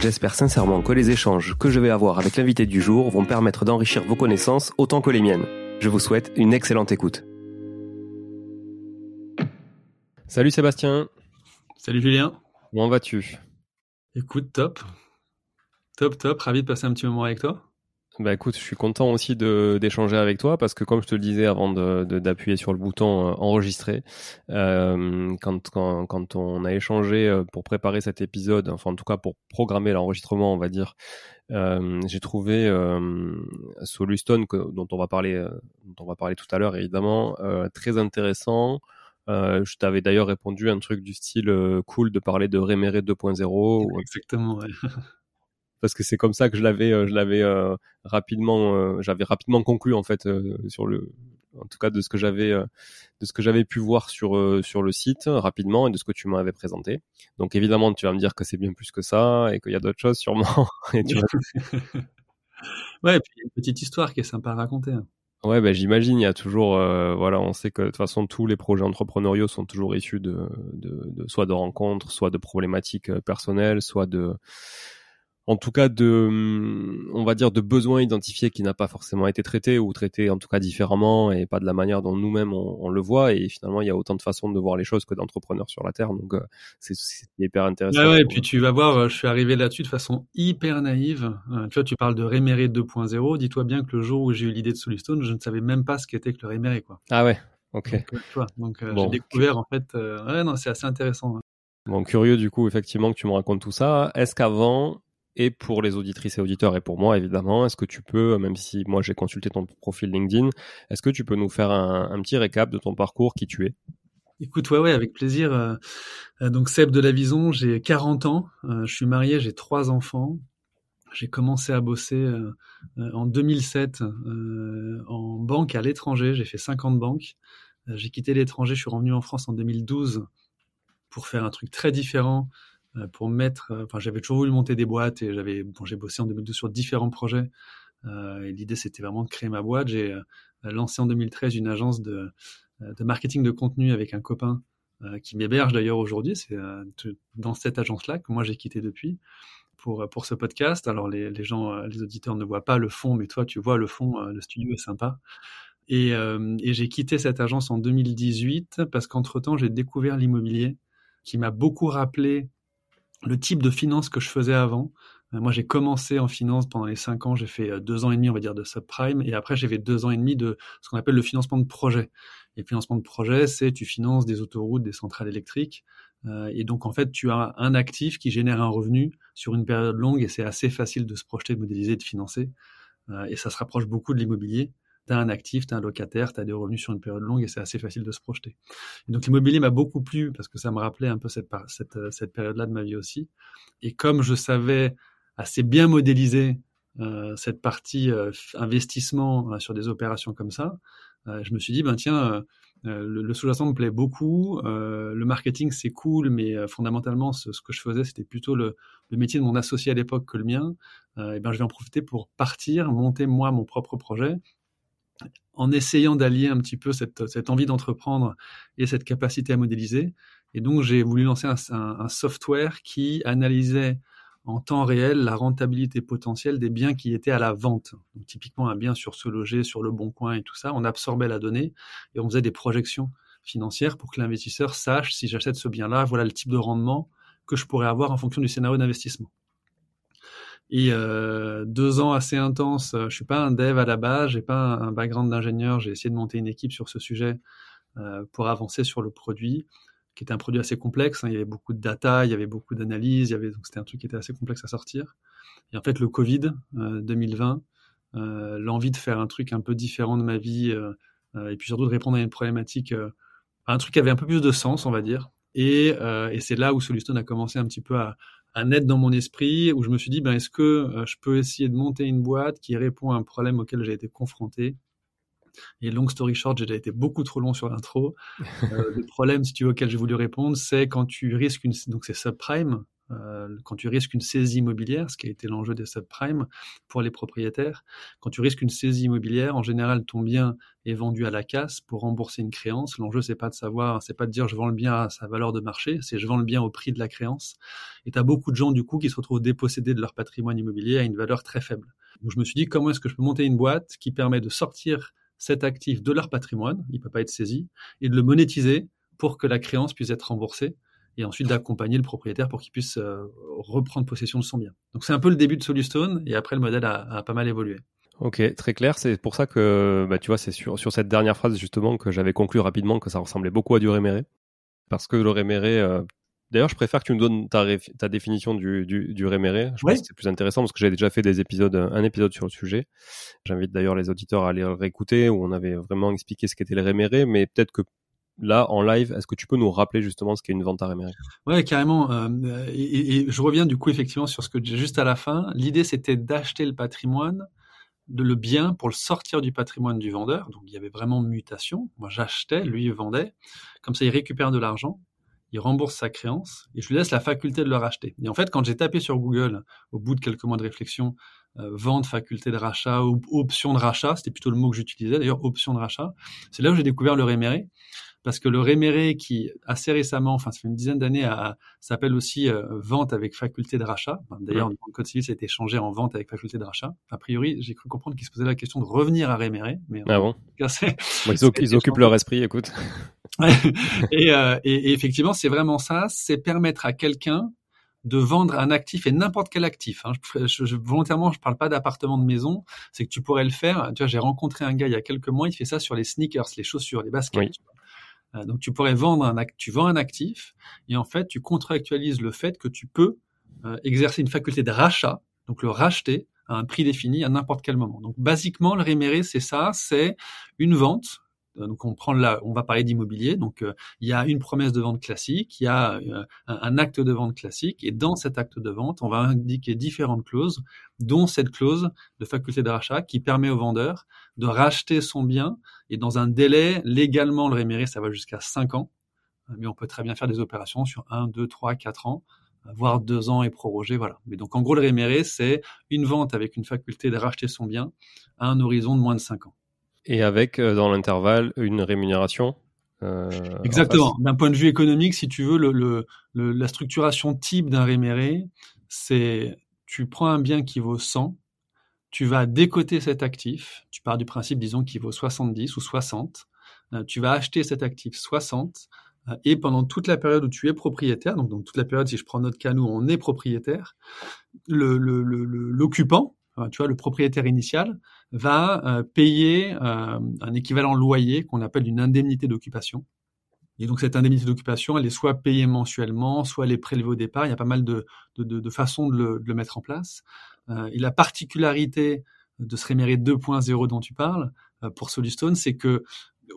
J'espère sincèrement que les échanges que je vais avoir avec l'invité du jour vont permettre d'enrichir vos connaissances autant que les miennes. Je vous souhaite une excellente écoute. Salut Sébastien. Salut Julien. Comment vas-tu? Écoute, top. Top, top. Ravi de passer un petit moment avec toi. Bah écoute, je suis content aussi d'échanger avec toi parce que comme je te le disais avant de d'appuyer sur le bouton euh, enregistrer, euh, quand, quand quand on a échangé euh, pour préparer cet épisode, enfin en tout cas pour programmer l'enregistrement, on va dire, j'ai trouvé euh, Solustone dont on va parler dont on va parler tout à l'heure évidemment très intéressant. je t'avais d'ailleurs répondu un truc du style cool de parler de Réméré 2.0. Exactement. Ouais. parce que c'est comme ça que je l'avais euh, je l'avais euh, rapidement euh, j'avais rapidement conclu en fait sur le en tout cas de ce que j'avais de ce que j'avais pu voir sur sur le site rapidement et de ce que tu m'avais présenté. Donc évidemment, tu vas me dire que c'est bien plus que ça et qu'il y a d'autres choses sûrement et tu Ouais, et puis il y a une petite histoire qui est sympa à raconter. Hein. Ouais, ben j'imagine, il y a toujours, voilà, on sait que de toute façon tous les projets entrepreneuriaux sont toujours issus de, de, de soit de rencontres, soit de problématiques personnelles, soit de en tout cas de, on va dire, de besoins identifiés qui n'a pas forcément été traité ou traité en tout cas différemment et pas de la manière dont nous-mêmes on, le voit. Et finalement, il y a autant de façons de voir les choses que d'entrepreneurs sur la terre. Donc, euh, c'est hyper intéressant. Ouais, ouais, et puis tu vas voir, euh, je suis arrivé là-dessus de façon hyper naïve. Euh, tu vois, tu parles de Réméré 2.0. Dis-toi bien que le jour où j'ai eu l'idée de Solistone, je ne savais même pas ce qu'était que le Réméré, quoi. Ah ouais. Ok. Donc, j'ai découvert en fait. ouais, non, c'est assez intéressant. Hein. Bon, curieux du coup, effectivement, que tu me racontes tout ça. Est-ce qu'avant, et pour les auditrices et auditeurs et pour moi évidemment, est-ce que tu peux, même si moi j'ai consulté ton profil LinkedIn, est-ce que tu peux nous faire un, petit récap de ton parcours, qui tu es? Écoute, ouais, ouais, avec plaisir. Euh, donc Seb de la Vison, j'ai 40 ans, euh, je suis marié, j'ai trois enfants. j'ai commencé à bosser en 2007 en banque à l'étranger. J'ai fait 50 banques. j'ai quitté l'étranger, je suis revenu en France en 2012 pour faire un truc très différent, pour mettre. Enfin, j'avais toujours voulu monter des boîtes et j'avais. Bon, j'ai bossé en 2012 sur différents projets. et l'idée, c'était vraiment de créer ma boîte. J'ai lancé en 2013 une agence de, marketing de contenu avec un copain euh, qui m'héberge d'ailleurs aujourd'hui. C'est euh, dans cette agence-là que moi j'ai quitté depuis pour, pour ce podcast. Alors les, les, gens, euh, les auditeurs ne voient pas le fond, mais toi tu vois le fond, le studio est sympa. Et, et j'ai quitté cette agence en 2018 parce qu'entre-temps j'ai découvert l'immobilier qui m'a beaucoup rappelé le type de finance que je faisais avant. Moi, j'ai commencé en finance pendant les cinq ans. J'ai fait deux ans et demi, on va dire, de subprime. Et après, j'ai fait deux ans et demi de ce qu'on appelle le financement de projet. Et le financement de projet, c'est tu finances des autoroutes, des centrales électriques. Euh, et donc, en fait, tu as un actif qui génère un revenu sur une période longue et c'est assez facile de se projeter, de modéliser, de financer. Euh, et ça se rapproche beaucoup de l'immobilier. Tu as un actif, tu as un locataire, tu as des revenus sur une période longue et c'est assez facile de se projeter. Et donc, l'immobilier m'a beaucoup plu parce que ça me rappelait un peu cette, cette période-là de ma vie aussi. Et comme je savais assez bien modéliser euh, cette partie euh, investissement euh, sur des opérations comme ça, euh, je me suis dit, ben tiens, euh, le, sous-jacent me plaît beaucoup, le marketing c'est cool, mais fondamentalement ce, que je faisais c'était plutôt le, le, métier de mon associé à l'époque que le mien. et ben je vais en profiter pour partir, monter moi mon propre projet, en essayant d'allier un petit peu cette, envie d'entreprendre et cette capacité à modéliser. Et donc j'ai voulu lancer un, software qui analysait en temps réel la rentabilité potentielle des biens qui étaient à la vente. Typiquement un bien sur ce loger, sur le bon coin et tout ça, on absorbait la donnée et on faisait des projections financières pour que l'investisseur sache si j'achète ce bien-là, voilà le type de rendement que je pourrais avoir en fonction du scénario d'investissement. Et euh, deux ans assez intenses. Je suis pas un dev à la base, j'ai pas un background d'ingénieur. J'ai essayé de monter une équipe sur ce sujet euh, pour avancer sur le produit qui était un produit assez complexe. Hein. Il y avait beaucoup de data, il y avait beaucoup d'analyses, donc c'était un truc qui était assez complexe à sortir. Et en fait, le Covid 2020, euh, euh, l'envie de faire un truc un peu différent de ma vie, euh, et puis surtout de répondre à une problématique, un truc qui avait un peu plus de sens, on va dire. Et, et c'est là où Solustone a commencé un petit peu à, à naître dans mon esprit, où je me suis dit, ben, est-ce que je peux essayer de monter une boîte qui répond à un problème auquel j'ai été confronté? Et long story short, j'ai déjà été beaucoup trop long sur l'intro. Euh, le problème, si tu veux, auquel j'ai voulu répondre, c'est quand tu risques une, donc c'est subprime, euh, quand tu risques une saisie immobilière, ce qui a été l'enjeu des subprimes pour les propriétaires. Quand tu risques une saisie immobilière, en général, ton bien est vendu à la casse pour rembourser une créance. L'enjeu, c'est pas de savoir, c'est pas de dire je vends le bien à sa valeur de marché, c'est je vends le bien au prix de la créance. Et tu as beaucoup de gens, du coup, qui se retrouvent dépossédés de leur patrimoine immobilier à une valeur très faible. Donc, je me suis dit, comment est-ce que je peux monter une boîte qui permet de sortir cet actif de leur patrimoine, il peut pas être saisi, et de le monétiser pour que la créance puisse être remboursée, et ensuite d'accompagner le propriétaire pour qu'il puisse euh, reprendre possession de son bien. Donc c'est un peu le début de Solustone, et après le modèle a, pas mal évolué. Ok, très clair. C'est pour ça que, bah, tu vois, c'est sur, sur cette dernière phrase justement que j'avais conclu rapidement que ça ressemblait beaucoup à du réméré. Parce que le réméré, euh, D'ailleurs, je préfère que tu nous donnes ta, ta définition du, du, du réméré. Je pense que c'est plus intéressant parce que j'ai déjà fait des épisodes, un épisode sur le sujet. J'invite d'ailleurs les auditeurs à aller réécouter où on avait vraiment expliqué ce qu'était le réméré, mais peut-être que là, en live, est-ce que tu peux nous rappeler justement ce qu'est une vente à réméré Ouais, carrément. Euh, et, je reviens du coup effectivement sur ce que juste à la fin. L'idée, c'était d'acheter le patrimoine, de le bien pour le sortir du patrimoine du vendeur. Donc il y avait vraiment mutation. Moi, j'achetais, lui il vendait. Comme ça, il récupère de l'argent il rembourse sa créance et je lui laisse la faculté de le racheter. Et en fait, quand j'ai tapé sur Google, au bout de quelques mois de réflexion, euh, vente, faculté de rachat ou option de rachat, c'était plutôt le mot que j'utilisais d'ailleurs, option de rachat, c'est là où j'ai découvert le réméré parce que le réméré qui assez récemment, enfin ça fait une dizaine d'années, s'appelle aussi euh, vente avec faculté de rachat. D'ailleurs, le code civil, ça a été changé en vente avec faculté de rachat. A priori, j'ai cru comprendre qu'ils se posaient la question de revenir à réméré. Mais ah bon Ils, occupent leur esprit, écoute. et, euh, et, et, effectivement, c'est vraiment ça, c'est permettre à quelqu'un de vendre un actif et n'importe quel actif. Hein. Je, je, volontairement, je parle pas d'appartement de maison, c'est que tu pourrais le faire. Tu vois, j'ai rencontré un gars il y a quelques mois, il fait ça sur les sneakers, les chaussures, les baskets. Donc tu pourrais vendre un actif, tu vends un actif et en fait tu contractualises le fait que tu peux euh, exercer une faculté de rachat, donc le racheter à un prix défini à n'importe quel moment. Donc basiquement le réméré c'est ça, c'est une vente Donc on va parler d'immobilier. Donc il y a une promesse de vente classique, il y a un, un, acte de vente classique, et dans cet acte de vente, on va indiquer différentes clauses, dont cette clause de faculté de rachat qui permet au vendeur de racheter son bien et dans un délai légalement le réméré, ça va jusqu'à 5 ans, mais on peut très bien faire des opérations sur 1, 2, 3, 4 ans voire deux ans et prorogé, voilà. Mais donc en gros le réméré, c'est une vente avec une faculté de racheter son bien à un horizon de moins de cinq ans. Et avec euh, dans l'intervalle une rémunération. Euh, Exactement. D'un point de vue économique, si tu veux, le, la structuration type d'un réméré, c'est tu prends un bien qui vaut 100, tu vas décoter cet actif, tu pars du principe, disons, qu'il vaut 70 ou 60, euh, tu vas acheter cet actif 60, et pendant toute la période où tu es propriétaire, donc dans toute la période, si je prends notre cas, nous, on est propriétaire, l'occupant, tu vois, le propriétaire initial, va euh, payer euh, un équivalent loyer qu'on appelle une indemnité d'occupation. Et donc cette indemnité d'occupation, elle est soit payée mensuellement, soit elle est prélevée au départ. Il y a pas mal de, de, de, façons de le, de le, mettre en place. Euh, et la particularité de ce réméré 2.0 dont tu parles, pour Solustone, c'est que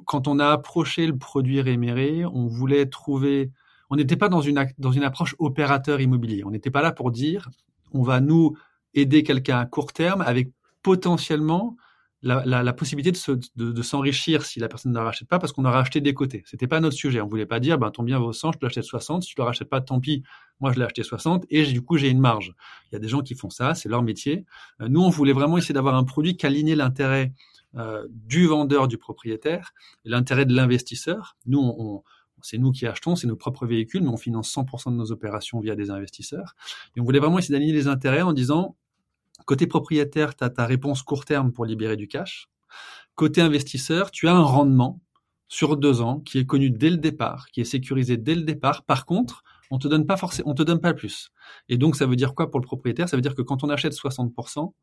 quand on a approché le produit réméré, on voulait trouver, on n'était pas dans une, dans une approche opérateur immobilier. On n'était pas là pour dire, on va nous aider quelqu'un à court terme avec potentiellement la, la, la possibilité de, de, s'enrichir si la personne ne rachète pas parce qu'on a racheté des côtés. C'était pas notre sujet. On voulait pas dire, ben, ton bien vaut 100, je te l'achète 60. Si tu le rachètes pas, tant pis. Moi, je l'ai acheté 60 et du coup, j'ai une marge. Il y a des gens qui font ça, c'est leur métier. Euh, nous, on voulait vraiment essayer d'avoir un produit qui alignait l'intérêt euh, du vendeur, du propriétaire, et l'intérêt de l'investisseur. Nous, on, c'est nous qui achetons, c'est nos propres véhicules, mais on finance 100% de nos opérations via des investisseurs. Et on voulait vraiment essayer d'aligner les intérêts en disant, côté propriétaire, tu as ta réponse court terme pour libérer du cash. Côté investisseur, tu as un rendement sur deux ans qui est connu dès le départ, qui est sécurisé dès le départ. Par contre, on te donne pas forcément, on te donne pas plus. Et donc, ça veut dire quoi pour le propriétaire? Ça veut dire que quand on achète 60%,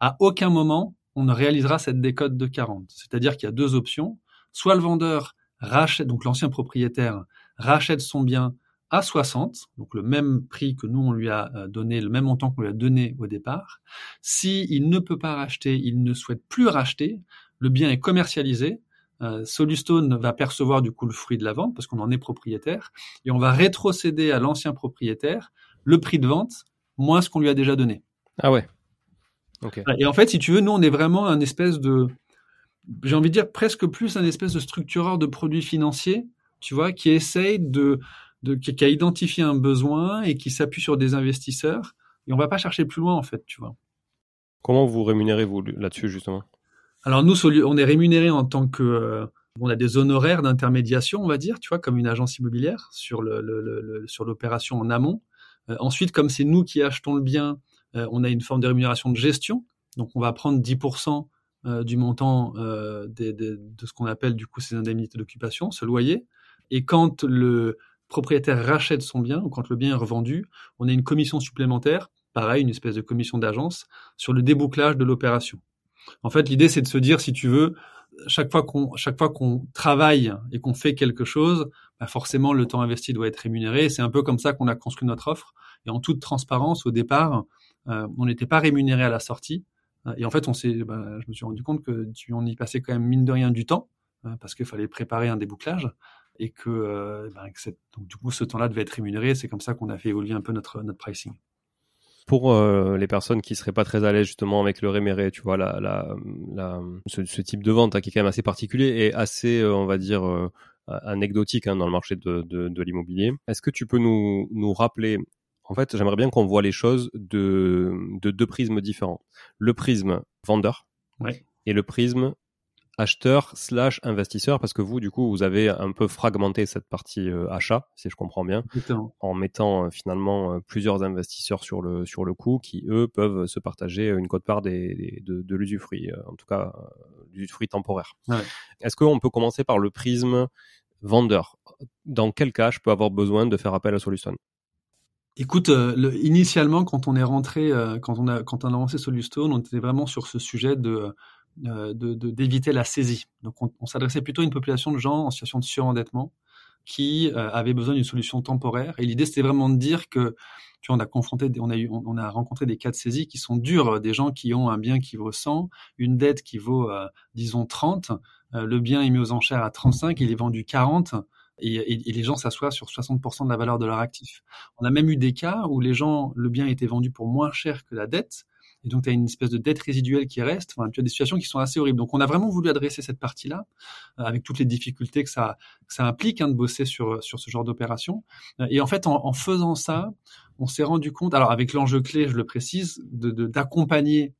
à aucun moment on réalisera cette décote de 40. C'est-à-dire qu'il y a deux options. Soit le vendeur rachète, donc l'ancien propriétaire rachète son bien à 60, donc le même prix que nous on lui a euh, donné, le même montant qu'on lui a donné au départ. Si il ne peut pas racheter, il ne souhaite plus racheter, le bien est commercialisé. Euh, Solustone va percevoir du coup le fruit de la vente parce qu'on en est propriétaire et on va rétrocéder à l'ancien propriétaire le prix de vente moins ce qu'on lui a déjà donné. Ah ouais. Et en fait, si tu veux, nous, on est vraiment un espèce de, j'ai envie de dire presque plus un espèce de structureur de produits financiers, tu vois, qui essaye de, de qui, a identifié un besoin et qui s'appuie sur des investisseurs. Et on va pas chercher plus loin, en fait, tu vois. Comment vous rémunérez vous là-dessus justement? Alors nous, on est rémunéré en tant que euh, on a des honoraires d'intermédiation, on va dire, tu vois, comme une agence immobilière sur le, le, le sur l'opération en amont. Euh, ensuite, comme c'est nous qui achetons le bien, euh, on a une forme de rémunération de gestion. Donc, on va prendre 10% euh, du montant de ce qu'on appelle du coup ces indemnités d'occupation, ce loyer. Et quand le propriétaire rachète son bien ou quand le bien est revendu, on a une commission supplémentaire, pareil, une espèce de commission d'agence, sur le débouclage de l'opération. En fait, l'idée, c'est de se dire, si tu veux, chaque fois qu'on chaque fois qu'on travaille et qu'on fait quelque chose, bah forcément le temps investi doit être rémunéré. C'est un peu comme ça qu'on a construit notre offre. Et en toute transparence, au départ, euh, on n'était pas rémunéré à la sortie. Euh, et en fait, on s'est, bah, je me suis rendu compte que on y passait quand même mine de rien du temps euh, parce qu'il fallait préparer un débouclage et que, bah, donc, du coup ce temps-là devait être rémunéré. C'est comme ça qu'on a fait évoluer un peu notre notre pricing pour les personnes qui seraient pas très à l'aise justement avec le réméré, tu vois, la, la, ce, type de vente hein, qui est quand même assez particulier et assez, on va dire, anecdotique hein, dans le marché de, de, de l'immobilier. Est-ce que tu peux nous, nous rappeler en fait, j'aimerais bien qu'on voit les choses de, deux prismes différents. Le prisme vendeur et le prisme acheteur slash investisseur, parce que vous, du coup, vous avez un peu fragmenté cette partie euh, achat, si je comprends bien, en mettant euh, finalement euh, plusieurs investisseurs sur le, sur le coup qui, eux, peuvent se partager une cote-part des, de, l'usufruit, en tout cas, l'usufruit temporaire. Est-ce qu'on peut commencer par le prisme vendeur? Dans quel cas je peux avoir besoin de faire appel à Solution Écoute, initialement, quand on est rentré, quand on a quand on a lancé Solustone, on était vraiment sur ce sujet de euh, d'éviter la saisie. Donc, on, s'adressait plutôt à une population de gens en situation de surendettement, qui avaient besoin d'une solution temporaire. Et l'idée, c'était vraiment de dire que tu vois, on a confronté, on a eu, on a rencontré des cas de saisie qui sont durs, des gens qui ont un bien qui vaut 100, une dette qui vaut, disons, 30, le bien est mis aux enchères à 35, il est vendu 40 et, les gens s'assoient sur 60% de la valeur de leur actif. On a même eu des cas où les gens, le bien était vendu pour moins cher que la dette, et donc tu as une espèce de dette résiduelle qui reste. Enfin, tu as des situations qui sont assez horribles. Donc on a vraiment voulu adresser cette partie-là, euh, avec toutes les difficultés que ça, implique hein, de bosser sur, sur ce genre d'opération. Euh, et en fait, en, faisant ça, on s'est rendu compte, alors avec l'enjeu clé, je le précise, d'accompagner de,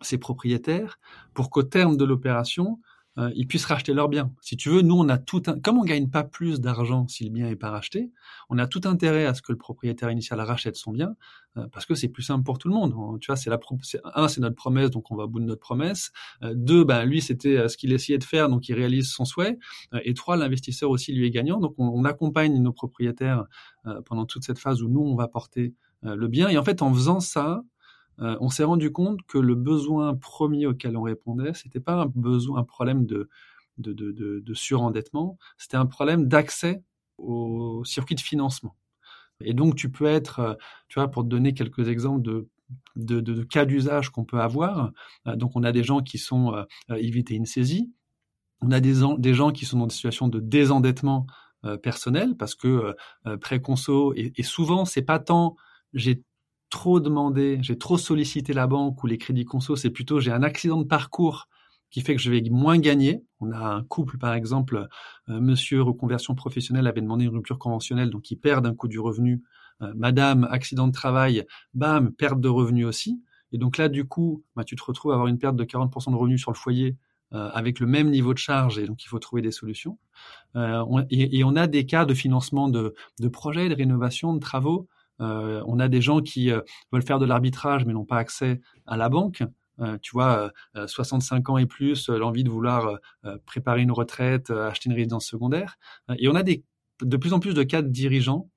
ces propriétaires pour qu'au terme de l'opération, euh, ils puissent racheter leur bien. Si tu veux, nous, on a tout, un... comme on gagne pas plus d'argent si le bien est pas racheté, on a tout intérêt à ce que le propriétaire initial rachète son bien, euh, parce que c'est plus simple pour tout le monde. Tu vois, c'est la, un, c'est notre promesse, donc on va au bout de notre promesse. Euh, deux, ben lui, c'était ce qu'il essayait de faire, donc il réalise son souhait. et trois, l'investisseur aussi lui est gagnant, donc on, on accompagne nos propriétaires pendant toute cette phase où nous on va porter le bien. Et en fait, en faisant ça, euh, on s'est rendu compte que le besoin premier auquel on répondait, c'était pas un besoin, un problème de, de, de, de, surendettement, c'était un problème d'accès au circuit de financement. Et donc, tu peux être, euh, tu vois, pour te donner quelques exemples de, cas d'usage qu'on peut avoir. Euh, donc, on a des gens qui sont évités une saisie. On a des, des gens qui sont dans des situations de désendettement personnel parce que préconso et, et souvent c'est pas tant j'ai trop demandé, j'ai trop sollicité la banque ou les crédits conso, c'est plutôt j'ai un accident de parcours qui fait que je vais moins gagner. On a un couple, par exemple, euh, monsieur reconversion professionnelle avait demandé une rupture conventionnelle, donc il perd un coup du revenu. Euh, madame, accident de travail, bam, perte de revenu aussi. Et donc là, du coup, bah, tu te retrouves à avoir une perte de 40% de revenus sur le foyer euh, avec le même niveau de charge, et donc il faut trouver des solutions. et, on a des cas de financement de, de projets, de rénovation, de travaux euh, on a des gens qui euh, veulent faire de l'arbitrage mais n'ont pas accès à la banque. Euh, tu vois, 65 ans et plus, l'envie de vouloir préparer une retraite, acheter une résidence secondaire. et on a de plus en plus de cas de dirigeants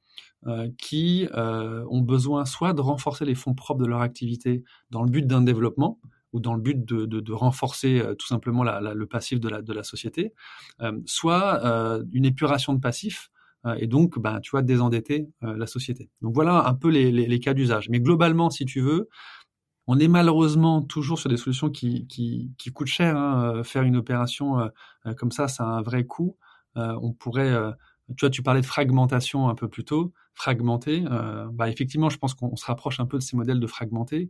qui ont besoin soit de renforcer les fonds propres de leur activité dans le but d'un développement, ou dans le but de, renforcer tout simplement le passif de la, société, soit une épuration de passifs euh, et donc, ben, tu vois, désendetter euh, la société. Donc voilà un peu les, cas d'usage. Mais globalement, si tu veux, on est malheureusement toujours sur des solutions qui, qui, coûtent cher. Hein. Euh, faire une opération comme ça, ça a un vrai coût. on pourrait, tu vois, tu parlais de fragmentation un peu plus tôt. Fragmenter, bah effectivement, je pense qu'on se rapproche un peu de ces modèles de fragmenter.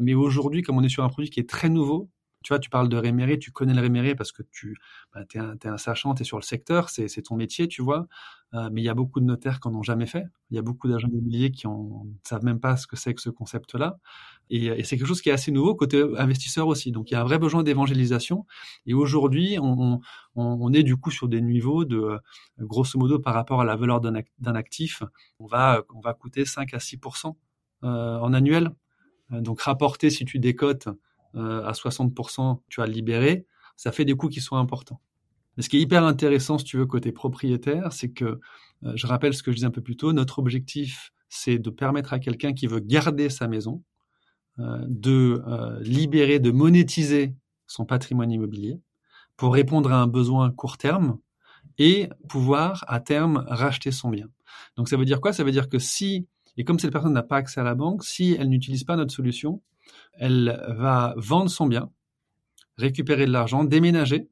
mais aujourd'hui, comme on est sur un produit qui est très nouveau, tu vois, tu parles de réméré, tu connais le réméré parce que tu bah, es, un, es un sachant, tu es sur le secteur, c'est ton métier, tu vois. Euh, mais il y a beaucoup de notaires qui n'en ont jamais fait. Il y a beaucoup d'agents immobiliers qui ne savent même pas ce que c'est que ce concept-là. Et, et c'est quelque chose qui est assez nouveau côté investisseur aussi. Donc il y a un vrai besoin d'évangélisation. Et aujourd'hui, on, on, est du coup sur des niveaux de, euh, grosso modo, par rapport à la valeur d'un actif, on va, on va coûter 5 à 6% euh, en annuel. Euh, donc rapporter, si tu décotes, euh, à 60%, tu as libéré, ça fait des coûts qui sont importants. Mais ce qui est hyper intéressant, si tu veux, côté propriétaire, c'est que, euh, je rappelle ce que je disais un peu plus tôt, notre objectif, c'est de permettre à quelqu'un qui veut garder sa maison euh, de libérer, de monétiser son patrimoine immobilier pour répondre à un besoin court terme et pouvoir à terme racheter son bien. Donc ça veut dire quoi? Ça veut dire que si, et comme cette personne n'a pas accès à la banque, si elle n'utilise pas notre solution, elle va vendre son bien, récupérer de l'argent, déménager.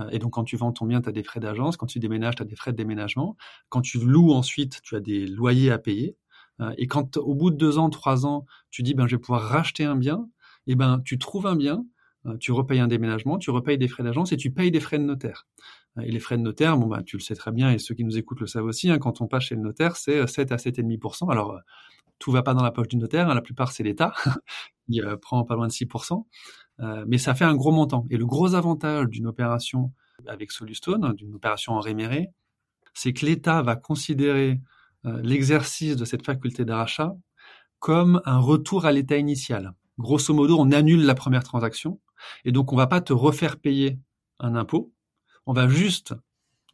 Euh, et donc, quand tu vends ton bien, tu as des frais d'agence. Quand tu déménages, tu as des frais de déménagement. Quand tu loues ensuite, tu as des loyers à payer. Euh, et quand, au bout de deux ans, trois ans, tu dis, ben, je vais pouvoir racheter un bien, eh ben, tu trouves un bien, euh, tu repayes un déménagement, tu repayes des frais d'agence et tu payes des frais de notaire. Et les frais de notaire, bon, ben, tu le sais très bien, et ceux qui nous écoutent le savent aussi, hein, quand on passe chez le notaire, c'est 7 à 7,5%. Alors, tout va pas dans la poche du notaire, hein, la plupart c'est l'État, qui euh, prend pas loin de 6%, euh, mais ça fait un gros montant. Et le gros avantage d'une opération avec Solustone, d'une opération en réméré, c'est que l'État va considérer euh, l'exercice de cette faculté d'achat comme un retour à l'état initial. Grosso modo, on annule la première transaction et donc on va pas te refaire payer un impôt, on va juste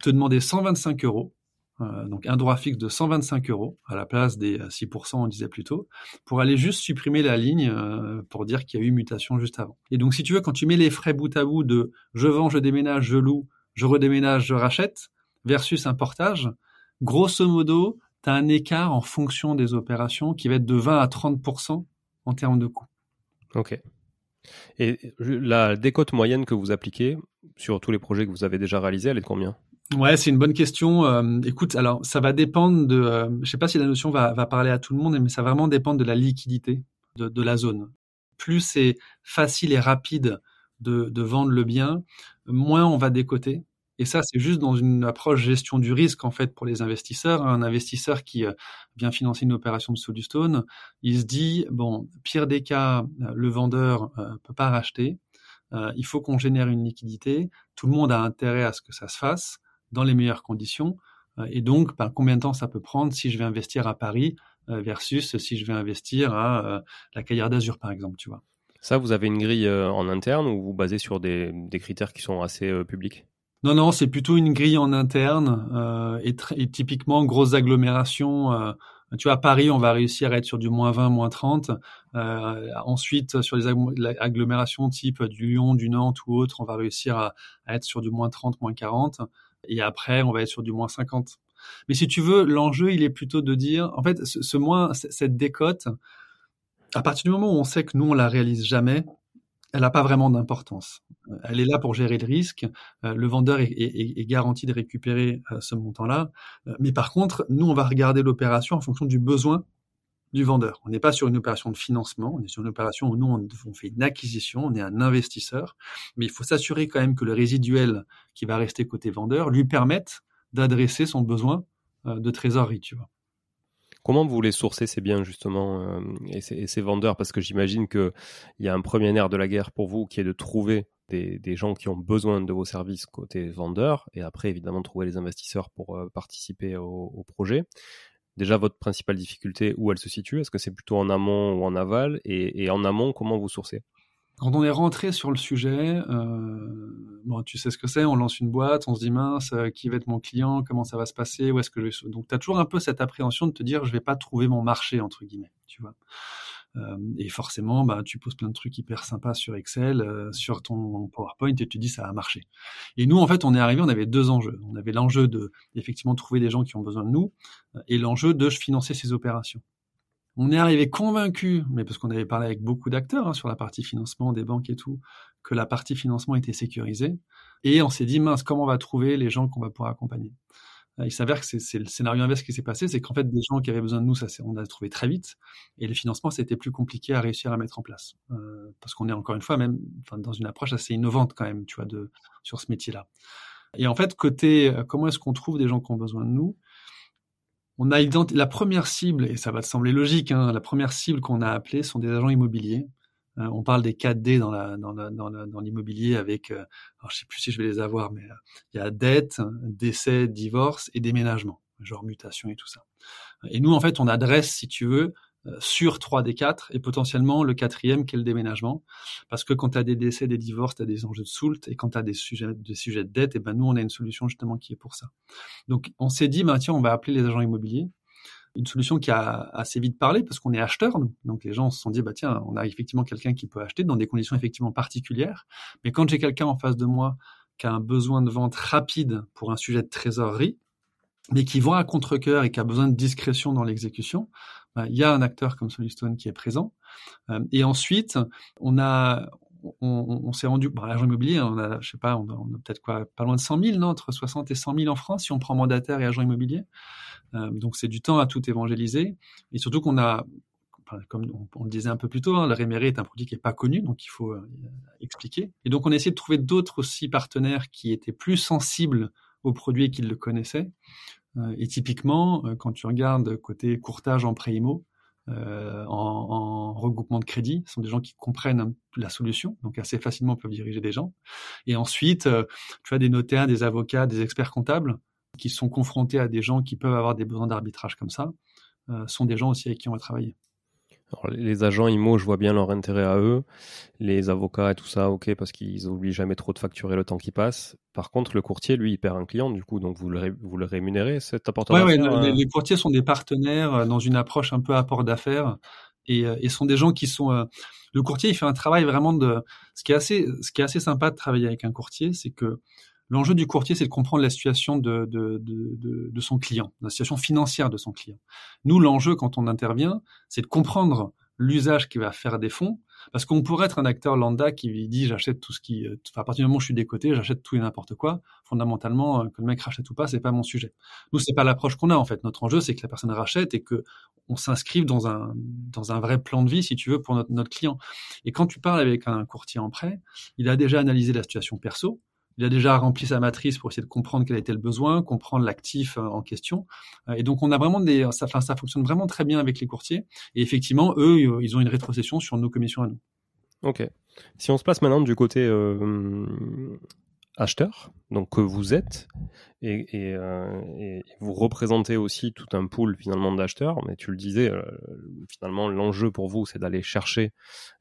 te demander 125 euros donc un droit fixe de 125 euros à la place des 6%, euh, on disait plus tôt, pour aller juste supprimer la ligne euh, pour dire qu'il y a eu mutation juste avant. Et donc si tu veux, quand tu mets les frais bout à bout de je vends, je déménage, je loue, je redéménage, je rachète, versus un portage, grosso modo, tu as un écart en fonction des opérations qui va être de 20 à 30% en termes de coût. Ok. Et la décote moyenne que vous appliquez sur tous les projets que vous avez déjà réalisés, elle est de combien? Ouais, c'est une bonne question. Euh, écoute, alors ça va dépendre de, euh, je sais pas si la notion va, va, parler à tout le monde, mais ça va vraiment dépendre de la liquidité de, de la zone. Plus c'est facile et rapide de, de, vendre le bien, moins on va décoter. Et ça, c'est juste dans une approche gestion du risque en fait pour les investisseurs. Un investisseur qui euh, vient financer une opération de Solustone, il se dit bon, pire des cas, le vendeur euh, peut pas racheter. il faut qu'on génère une liquidité. Tout le monde a intérêt à ce que ça se fasse dans les meilleures conditions. Euh, et donc, ben, combien de temps ça peut prendre si je vais investir à Paris euh, versus si je vais investir à euh, la Caillère d'Azur, par exemple, tu vois? Ça, vous avez une grille en interne ou vous basez sur des, des critères qui sont assez publics? Non, non, c'est plutôt une grille en interne euh, et, et, typiquement grosse agglomération. Euh, tu vois, à Paris, on va réussir à être sur du moins 20, moins 30. Euh, ensuite, sur les agglomérations type du Lyon, du Nantes ou autre, on va réussir à, à, être sur du moins 30, moins 40. Et après, on va être sur du moins 50. Mais si tu veux, l'enjeu, il est plutôt de dire, en fait, ce, moins, cette décote, à partir du moment où on sait que nous, on la réalise jamais, elle n'a pas vraiment d'importance. Elle est là pour gérer le risque. Euh, le vendeur est, garanti de récupérer euh, ce montant-là. Euh, mais par contre, nous, on va regarder l'opération en fonction du besoin du vendeur. On n'est pas sur une opération de financement, on est sur une opération où nous, on, fait une acquisition, on est un investisseur, mais il faut s'assurer quand même que le résiduel qui va rester côté vendeur lui permette d'adresser son besoin euh, de trésorerie, tu vois. Comment vous voulez sourcer ces biens justement euh, et, ces, vendeurs? Parce que j'imagine qu'il y a un premier nerf de la guerre pour vous qui est de trouver des, gens qui ont besoin de vos services côté vendeur et après évidemment trouver les investisseurs pour euh, participer au, projet déjà votre principale difficulté, où elle se situe? Est-ce que c'est plutôt en amont ou en aval? Et, en amont, comment vous sourcez? Quand on est rentré sur le sujet, euh, bon, tu sais ce que c'est, on lance une boîte, on se dit mince, euh, qui va être mon client, comment ça va se passer, où est-ce que je Donc tu as toujours un peu cette appréhension de te dire je vais pas trouver mon marché entre guillemets, tu vois? Euh, et forcément, bah, tu poses plein de trucs hyper sympas sur Excel, euh, sur ton PowerPoint, et tu dis ça a marché. Et nous, en fait, on est arrivé, on avait deux enjeux. On avait l'enjeu de effectivement trouver des gens qui ont besoin de nous, euh, et l'enjeu de financer ces opérations. On est arrivé convaincu, mais parce qu'on avait parlé avec beaucoup d'acteurs hein, sur la partie financement des banques et tout, que la partie financement était sécurisée. Et on s'est dit, mince, comment on va trouver les gens qu'on va pouvoir accompagner? Il s'avère que c'est le scénario inverse qui s'est passé, c'est qu'en fait, des gens qui avaient besoin de nous, ça on a trouvé très vite, et les financements, c'était plus compliqué à réussir à mettre en place, euh, parce qu'on est encore une fois même enfin, dans une approche assez innovante quand même, tu vois, de sur ce métier-là. Et en fait, côté euh, comment est-ce qu'on trouve des gens qui ont besoin de nous? On a identifié la première cible, et ça va te sembler logique, hein, la première cible qu'on a appelée sont des agents immobiliers. euh, on parle des 4D dans, la, dans, dans, l'immobilier avec, euh, alors je sais plus si je vais les avoir, mais euh, il y a dette, décès, divorce et déménagement, genre mutation et tout ça. Et nous, en fait, on adresse, si tu veux, sur 3 des 4 et potentiellement le quatrième qui est le déménagement. Parce que quand tu as des décès, des divorces, tu as des enjeux de soult et quand tu as des sujets, des sujets de dette, et ben nous, on a une solution justement qui est pour ça. Donc on s'est dit, ben, tiens, on va appeler les agents immobiliers une solution qui a assez vite parlé parce qu'on est acheteur. Donc les gens se sont dit, bah tiens, on a effectivement quelqu'un qui peut acheter dans des conditions effectivement particulières. Mais quand j'ai quelqu'un en face de moi qui a un besoin de vente rapide pour un sujet de trésorerie, mais qui voit à contre-cœur et qui a besoin de discrétion dans l'exécution, bah, il y a un acteur comme Solistone qui est présent. Euh, et ensuite, on s'est rendu, bah, l'agent immobilier, on a, je sais pas, on peut-être quoi, pas loin de 100 000, non, entre 60 et 100 000 en France si on prend mandataire et agent immobilier. Euh, donc c'est du temps à tout évangéliser. Et surtout qu'on a, comme on, le disait un peu plus tôt, hein, le réméré est un produit qui n'est pas connu, donc il faut euh, expliquer. Et donc on a essayé de trouver d'autres aussi partenaires qui étaient plus sensibles au produit et qui le connaissaient. Euh, et typiquement, quand tu regardes côté courtage en pré-IMO, en, en, regroupement de crédit. Ce sont des gens qui comprennent la solution, donc assez facilement peuvent diriger des gens. Et ensuite, tu as des notaires, des avocats, des experts comptables qui sont confrontés à des gens qui peuvent avoir des besoins d'arbitrage comme ça, euh, sont des gens aussi avec qui on va travailler. Alors, les agents IMO, je vois bien leur intérêt à eux. Les avocats et tout ça, ok, parce qu'ils n'oublient jamais trop de facturer le temps qui passe. Par contre, le courtier, lui, il perd un client, du coup, donc vous le, vous le rémunérez, cet apporteur Oui, ouais, euh les, courtiers sont des partenaires euh, dans une approche un peu apport d'affaires et, et, sont des gens qui sont. le courtier, il fait un travail vraiment de. Ce qui est assez, ce qui est assez sympa de travailler avec un courtier, c'est que L'enjeu du courtier, c'est de comprendre la situation de, de, de, de, son client, la situation financière de son client. Nous, l'enjeu, quand on intervient, c'est de comprendre l'usage qui va faire des fonds, parce qu'on pourrait être un acteur lambda qui dit j'achète tout ce qui, euh, enfin, à partir du moment où je suis décoté, j'achète tout et n'importe quoi. Fondamentalement, euh, que le mec rachète ou pas, c'est pas mon sujet. Nous, c'est pas l'approche qu'on a en fait. Notre enjeu, c'est que la personne rachète et que on s'inscrive dans un dans un vrai plan de vie, si tu veux, pour notre, notre client. Et quand tu parles avec un courtier en prêt, il a déjà analysé la situation perso, il a déjà rempli sa matrice pour essayer de comprendre quel était le besoin, comprendre l'actif euh, en question. Euh, et donc, on a vraiment des, ça, ça fonctionne vraiment très bien avec les courtiers. Et effectivement, eux, ils ont une rétrocession sur nos commissions à nous. Ok. Si on se place maintenant du côté euh, acheteur, donc que vous êtes, euh, et, vous représentez aussi tout un pool finalement d'acheteurs, mais tu le disais, euh, finalement l'enjeu pour vous c'est d'aller chercher,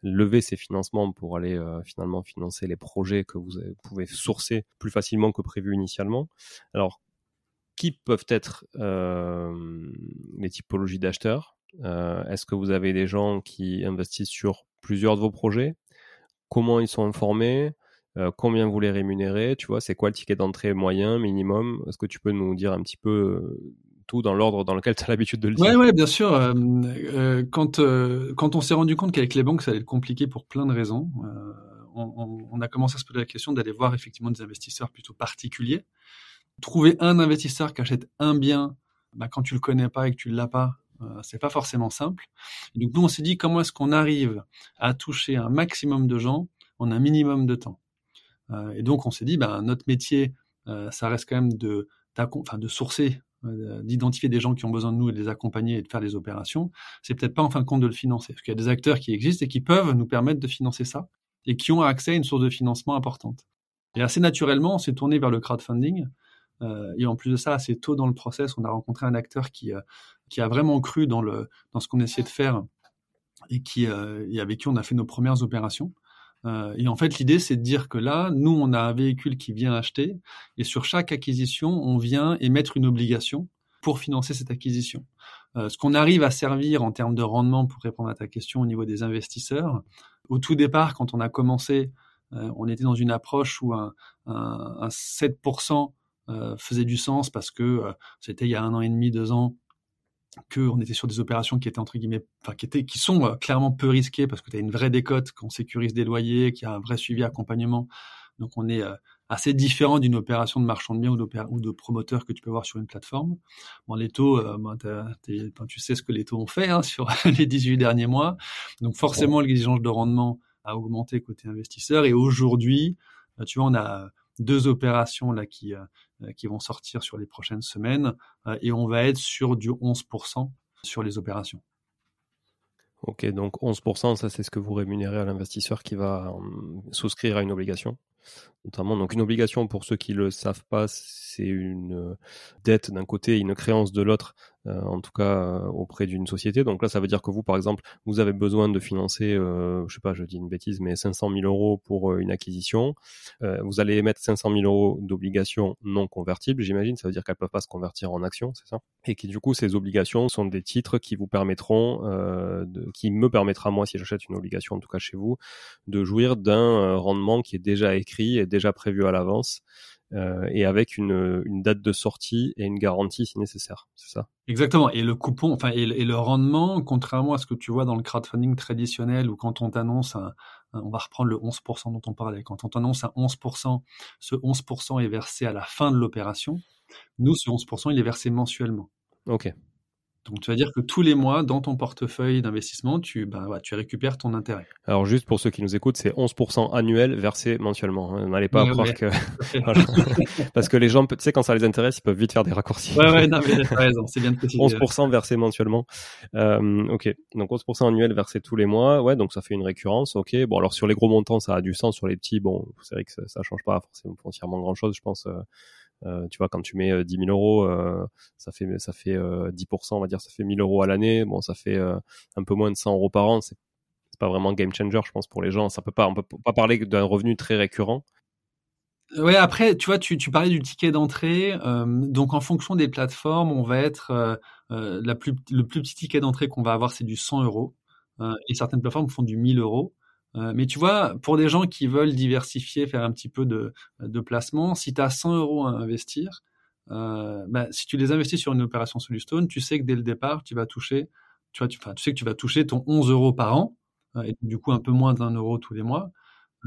lever ces financements pour aller euh, finalement financer les projets que vous pouvez sourcer plus facilement que prévu initialement. Alors, qui peuvent être les typologies d'acheteurs? Est-ce que vous avez des gens qui investissent sur plusieurs de vos projets? Comment ils sont informés euh, combien vous les rémunérez, tu vois, c'est quoi le ticket d'entrée moyen, minimum? Est-ce que tu peux nous dire un petit peu euh, tout dans l'ordre dans lequel tu as l'habitude de le dire? Oui, ouais, bien sûr. Euh, quand, quand on s'est rendu compte qu'avec les banques, ça allait être compliqué pour plein de raisons, on, a commencé à se poser la question d'aller voir effectivement des investisseurs plutôt particuliers. Trouver un investisseur qui achète un bien bah, quand tu le connais pas et que tu l'as pas, c'est pas forcément simple. donc nous, on s'est dit comment est-ce qu'on arrive à toucher un maximum de gens en un minimum de temps? Euh, et donc on s'est dit, ben, notre métier, euh, ça reste quand même de, sourcer euh, d'identifier des gens qui ont besoin de nous et de les accompagner et de faire des opérations, c'est peut-être pas en fin de compte de le financer. Parce qu'il y a des acteurs qui existent et qui peuvent nous permettre de financer ça et qui ont accès à une source de financement importante. Et assez naturellement, on s'est tourné vers le crowdfunding. Et en plus de ça, assez tôt dans le process, on a rencontré un acteur qui, a vraiment cru dans ce qu'on essayait de faire et, qui, et avec qui on a fait nos premières opérations. Euh, et en fait, l'idée, c'est de dire que là, nous, on a un véhicule qui vient acheter, et sur chaque acquisition, on vient émettre une obligation pour financer cette acquisition. Euh, ce qu'on arrive à servir en termes de rendement, pour répondre à ta question au niveau des investisseurs, au tout départ, quand on a commencé, euh, on était dans une approche où un, un, un 7% faisait du sens parce que c'était il y a un an et demi, deux ans, qu'on était sur des opérations qui étaient entre guillemets, enfin qui étaient, qui sont euh, clairement peu risquées parce que tu as une vraie décote, qu'on sécurise des loyers, qu'il y a un vrai suivi accompagnement. Donc on est euh, assez différent d'une opération de marchand de biens ou, ou, de promoteur que tu peux voir sur une plateforme. Bon, les taux, euh, ben, tu sais ce que les taux ont fait hein, sur les 18 derniers mois. Donc forcément, l'exigence de rendement a augmenté côté investisseur. Et aujourd'hui, tu vois, on a deux opérations là qui euh, qui vont sortir sur les prochaines semaines euh, et on va être sur du 11% sur les opérations. Ok, donc 11%, ça c'est ce que vous rémunérez à l'investisseur qui va euh, souscrire à une obligation notamment. Donc une obligation, pour ceux qui le savent pas, c'est une dette d'un côté et une créance de l'autre euh, en tout cas euh, auprès d'une société. Donc là, ça veut dire que vous, par exemple, vous avez besoin de financer, euh, je sais pas, je dis une bêtise, mais 500 000 euros pour une acquisition. vous allez émettre 500 000 euros d'obligations non convertibles, j'imagine. Ça veut dire qu'elles peuvent pas se convertir en actions, c'est ça? Et qui du coup, ces obligations sont des titres qui vous permettront, qui me permettra moi, si j'achète une obligation, en tout cas chez vous, de jouir d'un rendement qui est déjà écrit et déjà prévu à l'avance euh, et avec une, une, date de sortie et une garantie si nécessaire. C'est ça? Exactement. Et le coupon, enfin, et, le rendement, contrairement à ce que tu vois dans le crowdfunding traditionnel, où quand on t'annonce un, on va reprendre le 11% dont on parlait, quand on t'annonce un 11%, ce 11% est versé à la fin de l'opération. Nous, ce 11%, il est versé mensuellement. Ok. Donc, tu vas dire que tous les mois, dans ton portefeuille d'investissement, tu, bah, tu récupères ton intérêt. Alors, juste pour ceux qui nous écoutent, c'est 11% annuel versé mensuellement. Hein. N'allez pas croire que. Parce que les gens, tu sais, quand ça les intéresse, ils peuvent vite faire des raccourcis. Ouais, ouais, non, mais t'as raison, c'est bien de préciser. 11% versé mensuellement. Euh, ok, donc 11% annuel versé tous les mois. Ouais, donc ça fait une récurrence. Ok, bon, alors sur les gros montants, ça a du sens. Sur les petits, bon, c'est vrai que ça, ça change pas forcément foncièrement grand chose, je pense. Euh, euh, tu vois, quand tu mets 10 euh, 000 euros, euh, ça fait ça fait 10%, on va dire, ça fait 1000 euros à l'année. Bon, ça fait un peu moins de 100 euros par an. C'est pas vraiment game changer, je pense, pour les gens. Ça peut pas, on peut pas parler d'un revenu très récurrent. Ouais, après, tu vois, tu, tu parlais du ticket d'entrée. donc, en fonction des plateformes, on va être le plus petit ticket d'entrée qu'on va avoir, c'est du 100 euros. et certaines plateformes font du 1000 euros. Mais tu vois, pour des gens qui veulent diversifier, faire un petit peu de, placement, si tu as 100 euros à investir, bah, si tu les investis sur une opération Solustone, tu sais que dès le départ, tu vas toucher, tu, vois, tu, sais que tu vas toucher ton 11 euros par an, et du coup un peu moins d'un euro tous les mois.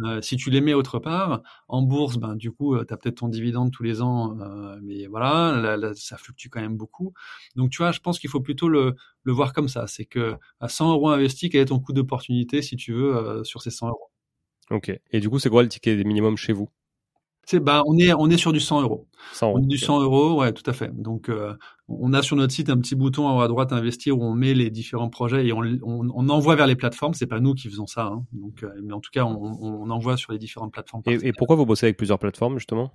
Euh, si tu les mets autre part, en bourse, ben du coup, euh, tu as peut-être ton dividende tous les ans, euh, mais voilà, ça fluctue quand même beaucoup. Donc tu vois, je pense qu'il faut plutôt le, voir comme ça. C'est que à 100 euros investis, quel est ton coût d'opportunité si tu veux sur ces 100 euros? Ok. Et du coup, c'est quoi le ticket minimum chez vous? Bah, on est on est sur du 100 euros. on est du 100 euros, ouais, tout à fait. Donc euh, on a sur notre site un petit bouton en haut à droite investir où on met les différents projets et on, on, envoie vers les plateformes. C'est pas nous qui faisons ça, hein. donc euh, mais en tout cas on, on, envoie sur les différentes plateformes. Et, pourquoi vous bossez avec plusieurs plateformes justement?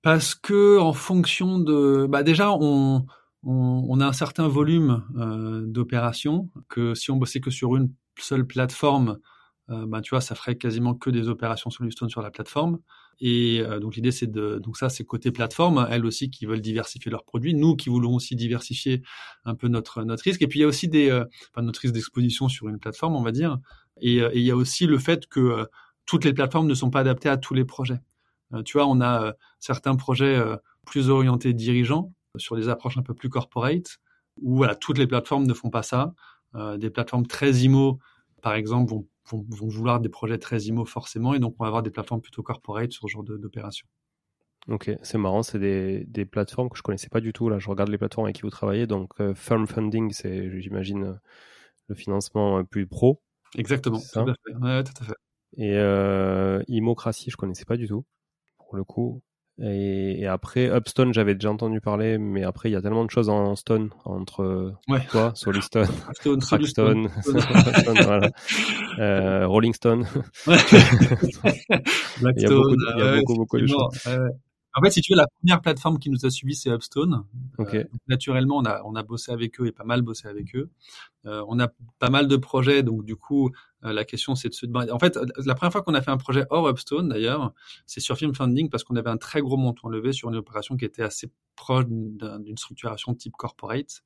Parce que en fonction de, bah déjà on on, a un certain volume euh, d'opérations que si on bossait que sur une seule plateforme, euh, bah, tu vois, ça ferait quasiment que des opérations Solustone sur la plateforme. Et euh, donc l'idée c'est de donc ça c'est côté plateforme, elles aussi qui veulent diversifier leurs produits, nous qui voulons aussi diversifier un peu notre notre risque. Et puis il y a aussi des euh, enfin, notre risque d'exposition sur une plateforme, on va dire. Et, et il y a aussi le fait que toutes les plateformes ne sont pas adaptées à tous les projets. tu vois, on a certains projets plus orientés dirigeants sur des approches un peu plus corporate, où voilà toutes les plateformes ne font pas ça. des plateformes très IMO, par exemple, vont vont, vouloir des projets très IMO forcément, et donc on va avoir des plateformes plutôt corporate sur ce genre d'opération. Ok, c'est marrant, c'est des, des, plateformes que je connaissais pas du tout. Là, je regarde les plateformes avec qui vous travaillez. Donc, euh, Firm Funding, c'est, j'imagine, euh, le financement euh, plus pro. Exactement, tout à fait. Ouais, tout à fait. Et euh, Imocratie, je connaissais pas du tout. Pour le coup, et, après, Upstone, j'avais déjà entendu parler, mais après, il y a tellement de choses en Stone, entre ouais. toi, Solistone, Crackstone, euh, Rolling Stone. il y a beaucoup, il y a beaucoup, beaucoup de choses. En fait, si tu veux, la première plateforme qui nous a suivi, c'est Upstone. Euh, naturellement, on a, on a bossé avec eux et pas mal bossé avec eux. Euh, on a pas mal de projets, donc du coup, euh, la question c'est de se. En fait, la première fois qu'on a fait un projet hors Upstone, d'ailleurs, c'est sur Film Funding parce qu'on avait un très gros montant levé sur une opération qui était assez proche d'une structuration type corporate.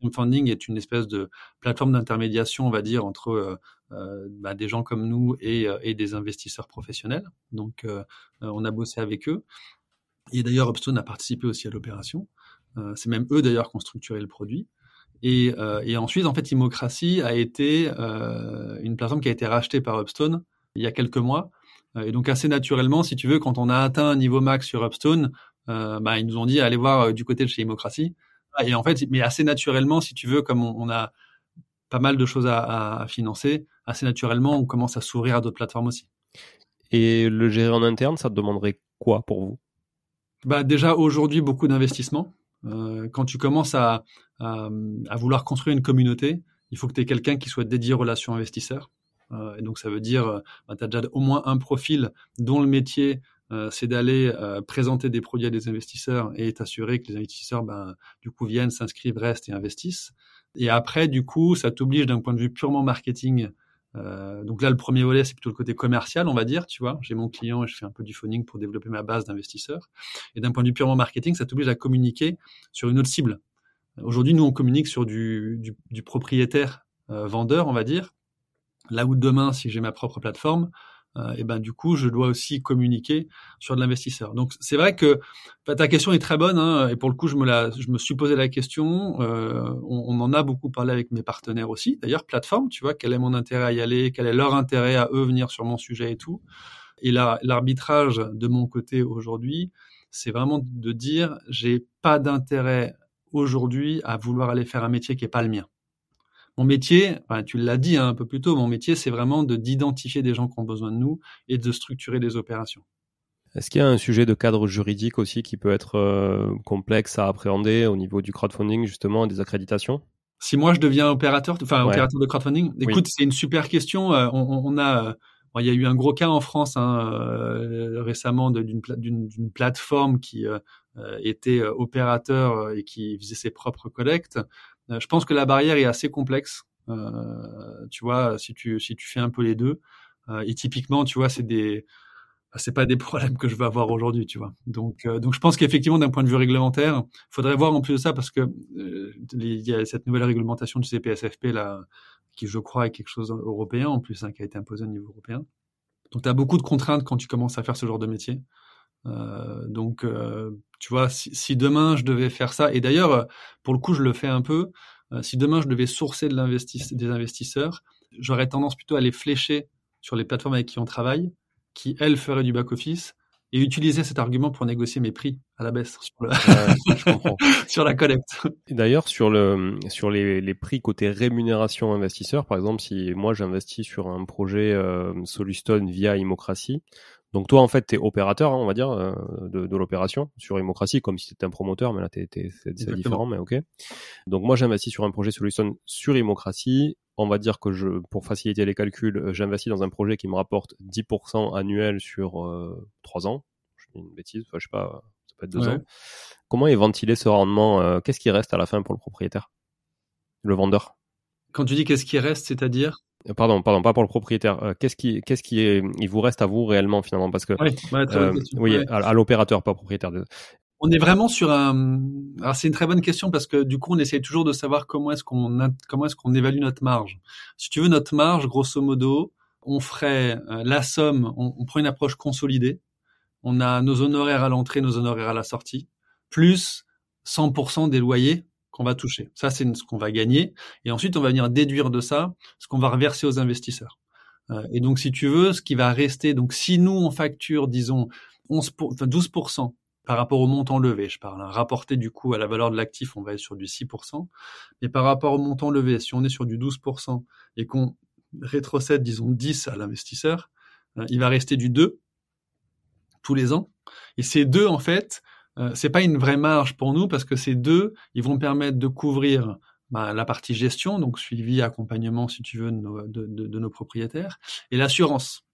Film Funding est une espèce de plateforme d'intermédiation, on va dire, entre euh, bah, des gens comme nous et, euh, des investisseurs professionnels. Donc, euh, on a bossé avec eux. Et d'ailleurs, Upstone a participé aussi à l'opération. c'est même eux d'ailleurs qui ont structuré le produit. Et, et, ensuite, en fait, Immocracy a été une plateforme qui a été rachetée par Upstone il y a quelques mois. Et donc assez naturellement, si tu veux, quand on a atteint un niveau max sur Upstone, bah, ils nous ont dit allez voir du côté de chez Immocracy. Et en fait, mais assez naturellement, si tu veux, comme on, on a pas mal de choses à, à, financer, assez naturellement, on commence à s'ouvrir à d'autres plateformes aussi. Et le gérer en interne, ça te demanderait quoi pour vous? Bah Déjà, aujourd'hui, beaucoup d'investissements. Euh, quand tu commences à, à, à, vouloir construire une communauté, il faut que tu aies quelqu'un qui soit dédié relations investisseurs. Euh, et donc, ça veut dire, euh, bah, tu as déjà au moins un profil dont le métier, euh, c'est d'aller euh, présenter des produits à des investisseurs et t'assurer que les investisseurs, ben, du coup, viennent, s'inscrivent, restent et investissent. Et après, du coup, ça t'oblige d'un point de vue purement marketing. Euh, donc là, le premier volet, c'est plutôt le côté commercial, on va dire, tu vois. J'ai mon client et je fais un peu du phoning pour développer ma base d'investisseurs. Et d'un point de vue purement marketing, ça t'oblige à communiquer sur une autre cible. Aujourd'hui, nous, on communique sur du, du, du propriétaire euh, vendeur, on va dire. Là où demain, si j'ai ma propre plateforme, euh, et ben du coup je dois aussi communiquer sur de l'investisseur. Donc c'est vrai que ta question est très bonne hein, et pour le coup je me la, je me suis posé la question. Euh, on, on, en a beaucoup parlé avec mes partenaires aussi. D'ailleurs plateforme, tu vois, quel est mon intérêt à y aller, quel est leur intérêt à eux venir sur mon sujet et tout. Et l'arbitrage de mon côté aujourd'hui, c'est vraiment de dire j'ai pas d'intérêt aujourd'hui à vouloir aller faire un métier qui est pas le mien. Mon métier, tu l'as dit hein, un peu plus tôt, mon métier, c'est vraiment de d'identifier des gens qui ont besoin de nous et de structurer des opérations. Est-ce qu'il y a un sujet de cadre juridique aussi qui peut être euh, complexe à appréhender au niveau du crowdfunding, justement, des accréditations? Si moi je deviens opérateur, enfin opérateur de crowdfunding, écoute, c'est une super question. Euh, on, a, il y a eu un gros cas en France hein, euh, récemment d'une plateforme qui était opérateur et qui faisait ses propres collectes. Euh, je pense que la barrière est assez complexe. Euh, tu vois, si tu si tu fais un peu les deux, euh, et typiquement, tu vois, c'est des c'est pas des problèmes que je vais avoir aujourd'hui, tu vois. Donc, donc je pense qu'effectivement, d'un point de vue réglementaire, faudrait voir en plus de ça parce que il y a cette nouvelle réglementation du CPSFP là qui je crois est quelque chose européen en plus, hein, qui a été imposé au niveau européen. Donc tu as beaucoup de contraintes quand tu commences à faire ce genre de métier. Euh, donc, euh, tu vois, si, si, demain je devais faire ça, et d'ailleurs, pour le coup, je le fais un peu, euh, si demain je devais sourcer de des investisseurs, j'aurais tendance plutôt à les flécher sur les plateformes avec qui on travaille, qui, elles, feraient du back-office, et utiliser cet argument pour négocier mes prix à la baisse sur, sur la collecte. D'ailleurs, sur, le, sur les, les, prix côté rémunération investisseur, par exemple, si moi j'investis sur un projet euh, Solustone via Immocratie, donc toi, en fait, tu es opérateur, hein, on va dire, euh, de, de l'opération sur Immocratie, comme si tu étais un promoteur, mais là, c'est différent, mais ok. Donc moi, j'investis sur un projet Solustone sur Immocratie. On va dire que je, pour faciliter les calculs, euh, j'investis dans un projet qui me rapporte 10% annuel sur euh, 3 ans. Je dis une bêtise, enfin, je sais pas, ça peut être 2 ans. Comment est ventilé ce rendement euh, Qu'est-ce qui reste à la fin pour le propriétaire? Le vendeur? Quand tu dis qu'est-ce qui reste, c'est-à-dire? Pardon, pardon, pas pour le propriétaire. Euh, qu'est-ce qui, qu'est-ce qui est, il vous reste à vous réellement finalement parce que oui, euh, oui à, l'opérateur, pas propriétaire. On est vraiment sur un. Alors c'est une très bonne question parce que du coup on essaie toujours de savoir comment est-ce qu'on comment est-ce qu'on évalue notre marge. Si tu veux notre marge, grosso modo, on ferait euh, la somme. On, on prend une approche consolidée. On a nos honoraires à l'entrée, nos honoraires à la sortie, plus 100% des loyers qu'on va toucher. Ça, c'est ce qu'on va gagner. Et ensuite, on va venir déduire de ça ce qu'on va reverser aux investisseurs. Euh, et donc, si tu veux, ce qui va rester, donc si nous, on facture, disons, 11 enfin 12% par rapport au montant levé, je parle, hein, rapporté du coup à la valeur de l'actif, on va être sur du 6%. Mais par rapport au montant levé, si on est sur du 12% et qu'on rétrocède, disons, 10 à l'investisseur, euh, il va rester du 2 tous les ans. Et ces deux, en fait, euh, c'est pas une vraie marge pour nous parce que ces deux, ils vont permettre de couvrir bah, la partie gestion, donc suivi, accompagnement, si tu veux, de nos, propriétaires, et l'assurance.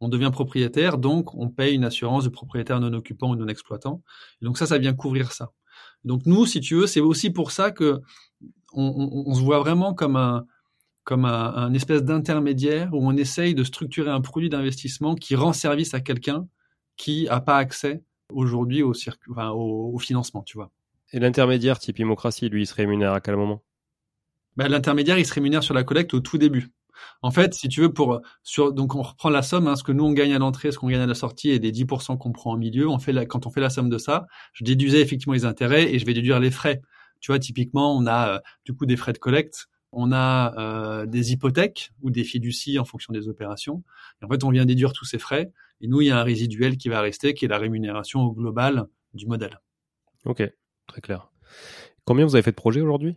On devient propriétaire, donc on paye une assurance de propriétaire non occupant ou non exploitant. Et donc ça, ça vient couvrir ça. Donc nous, si tu veux, c'est aussi pour ça que on se voit vraiment comme un comme un, un espèce d'intermédiaire où on essaye de structurer un produit d'investissement qui rend service à quelqu'un qui n'a pas accès aujourd'hui au, enfin, au, financement, tu vois. Et l'intermédiaire type Immocratie, lui, il se rémunère à quel moment? Ben, L'intermédiaire, il se rémunère sur la collecte au tout début. En fait, si tu veux, pour sur donc on reprend la somme, hein, ce que nous on gagne à l'entrée, ce qu'on gagne à la sortie, et des 10% qu'on prend en milieu. On fait la, quand on fait la somme de ça, je déduisais effectivement les intérêts et je vais déduire les frais. Tu vois, typiquement, on a euh, du coup des frais de collecte, on a euh, des hypothèques ou des fiducies en fonction des opérations. Et en fait, on vient déduire tous ces frais et nous, il y a un résiduel qui va rester, qui est la rémunération au global du modèle. Ok, très clair. Combien vous avez fait de projets aujourd'hui?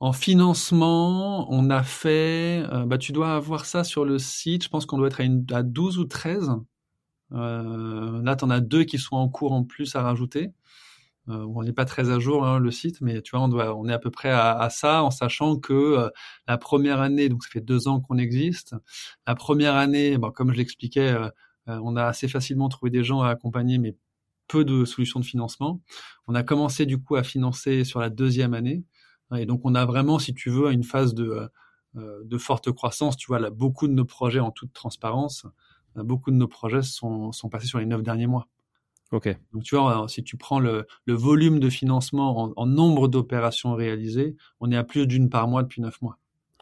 En financement, on a fait, euh, bah, tu dois avoir ça sur le site, je pense qu'on doit être à, 12 ou 13. Euh, là, tu en as deux qui sont en cours en plus à rajouter. Euh, on n'est pas très à jour hein, le site, mais tu vois, on, doit, on est à peu près à, ça, en sachant que euh, la première année, donc ça fait deux ans qu'on existe, la première année, bon, comme je l'expliquais, euh, on a assez facilement trouvé des gens à accompagner, mais peu de solutions de financement. On a commencé du coup à financer sur la deuxième année. Et donc on a vraiment, si tu veux, une phase de, euh, de forte croissance. Tu vois, là, beaucoup de nos projets, en toute transparence, euh, beaucoup de nos projets sont, sont passés sur les neuf derniers mois. Ok. Donc tu vois, si tu prends le, le volume de financement en, en nombre d'opérations réalisées, on est à plus d'une par mois depuis neuf mois.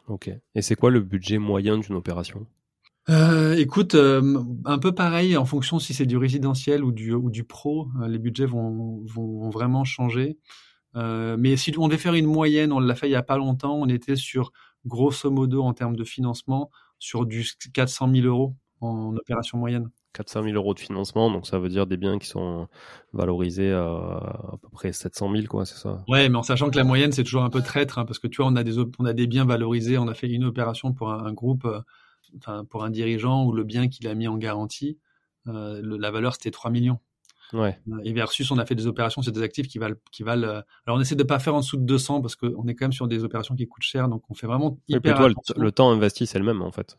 Ok. Et c'est quoi le budget moyen d'une opération? Euh, écoute, euh, un peu pareil en fonction si c'est du résidentiel ou du, ou du pro, euh, les budgets vont, vont vraiment changer. Mais si on devait faire une moyenne, on l'a fait il y a pas longtemps, on était sur grosso modo en termes de financement sur du 400 000 euros en opération moyenne. 400 000 euros de financement, donc ça veut dire des biens qui sont valorisés à à peu près 700 000, quoi, c'est ça? Ouais, mais en sachant que la moyenne c'est toujours un peu traître, hein, parce que tu vois, on a des on a des biens valorisés, on a fait une opération pour un, un groupe enfin, pour un dirigeant ou le bien qu'il a mis en garantie, euh, le, la valeur c'était 3 millions. Ouais. Et versus, on a fait des opérations sur des actifs qui valent, qui valent. Euh, alors, on essaie de pas faire en dessous de 200 parce qu'on est quand même sur des opérations qui coûtent cher, donc on fait vraiment hyper. Toi, le, le, temps investi, c'est le même en fait.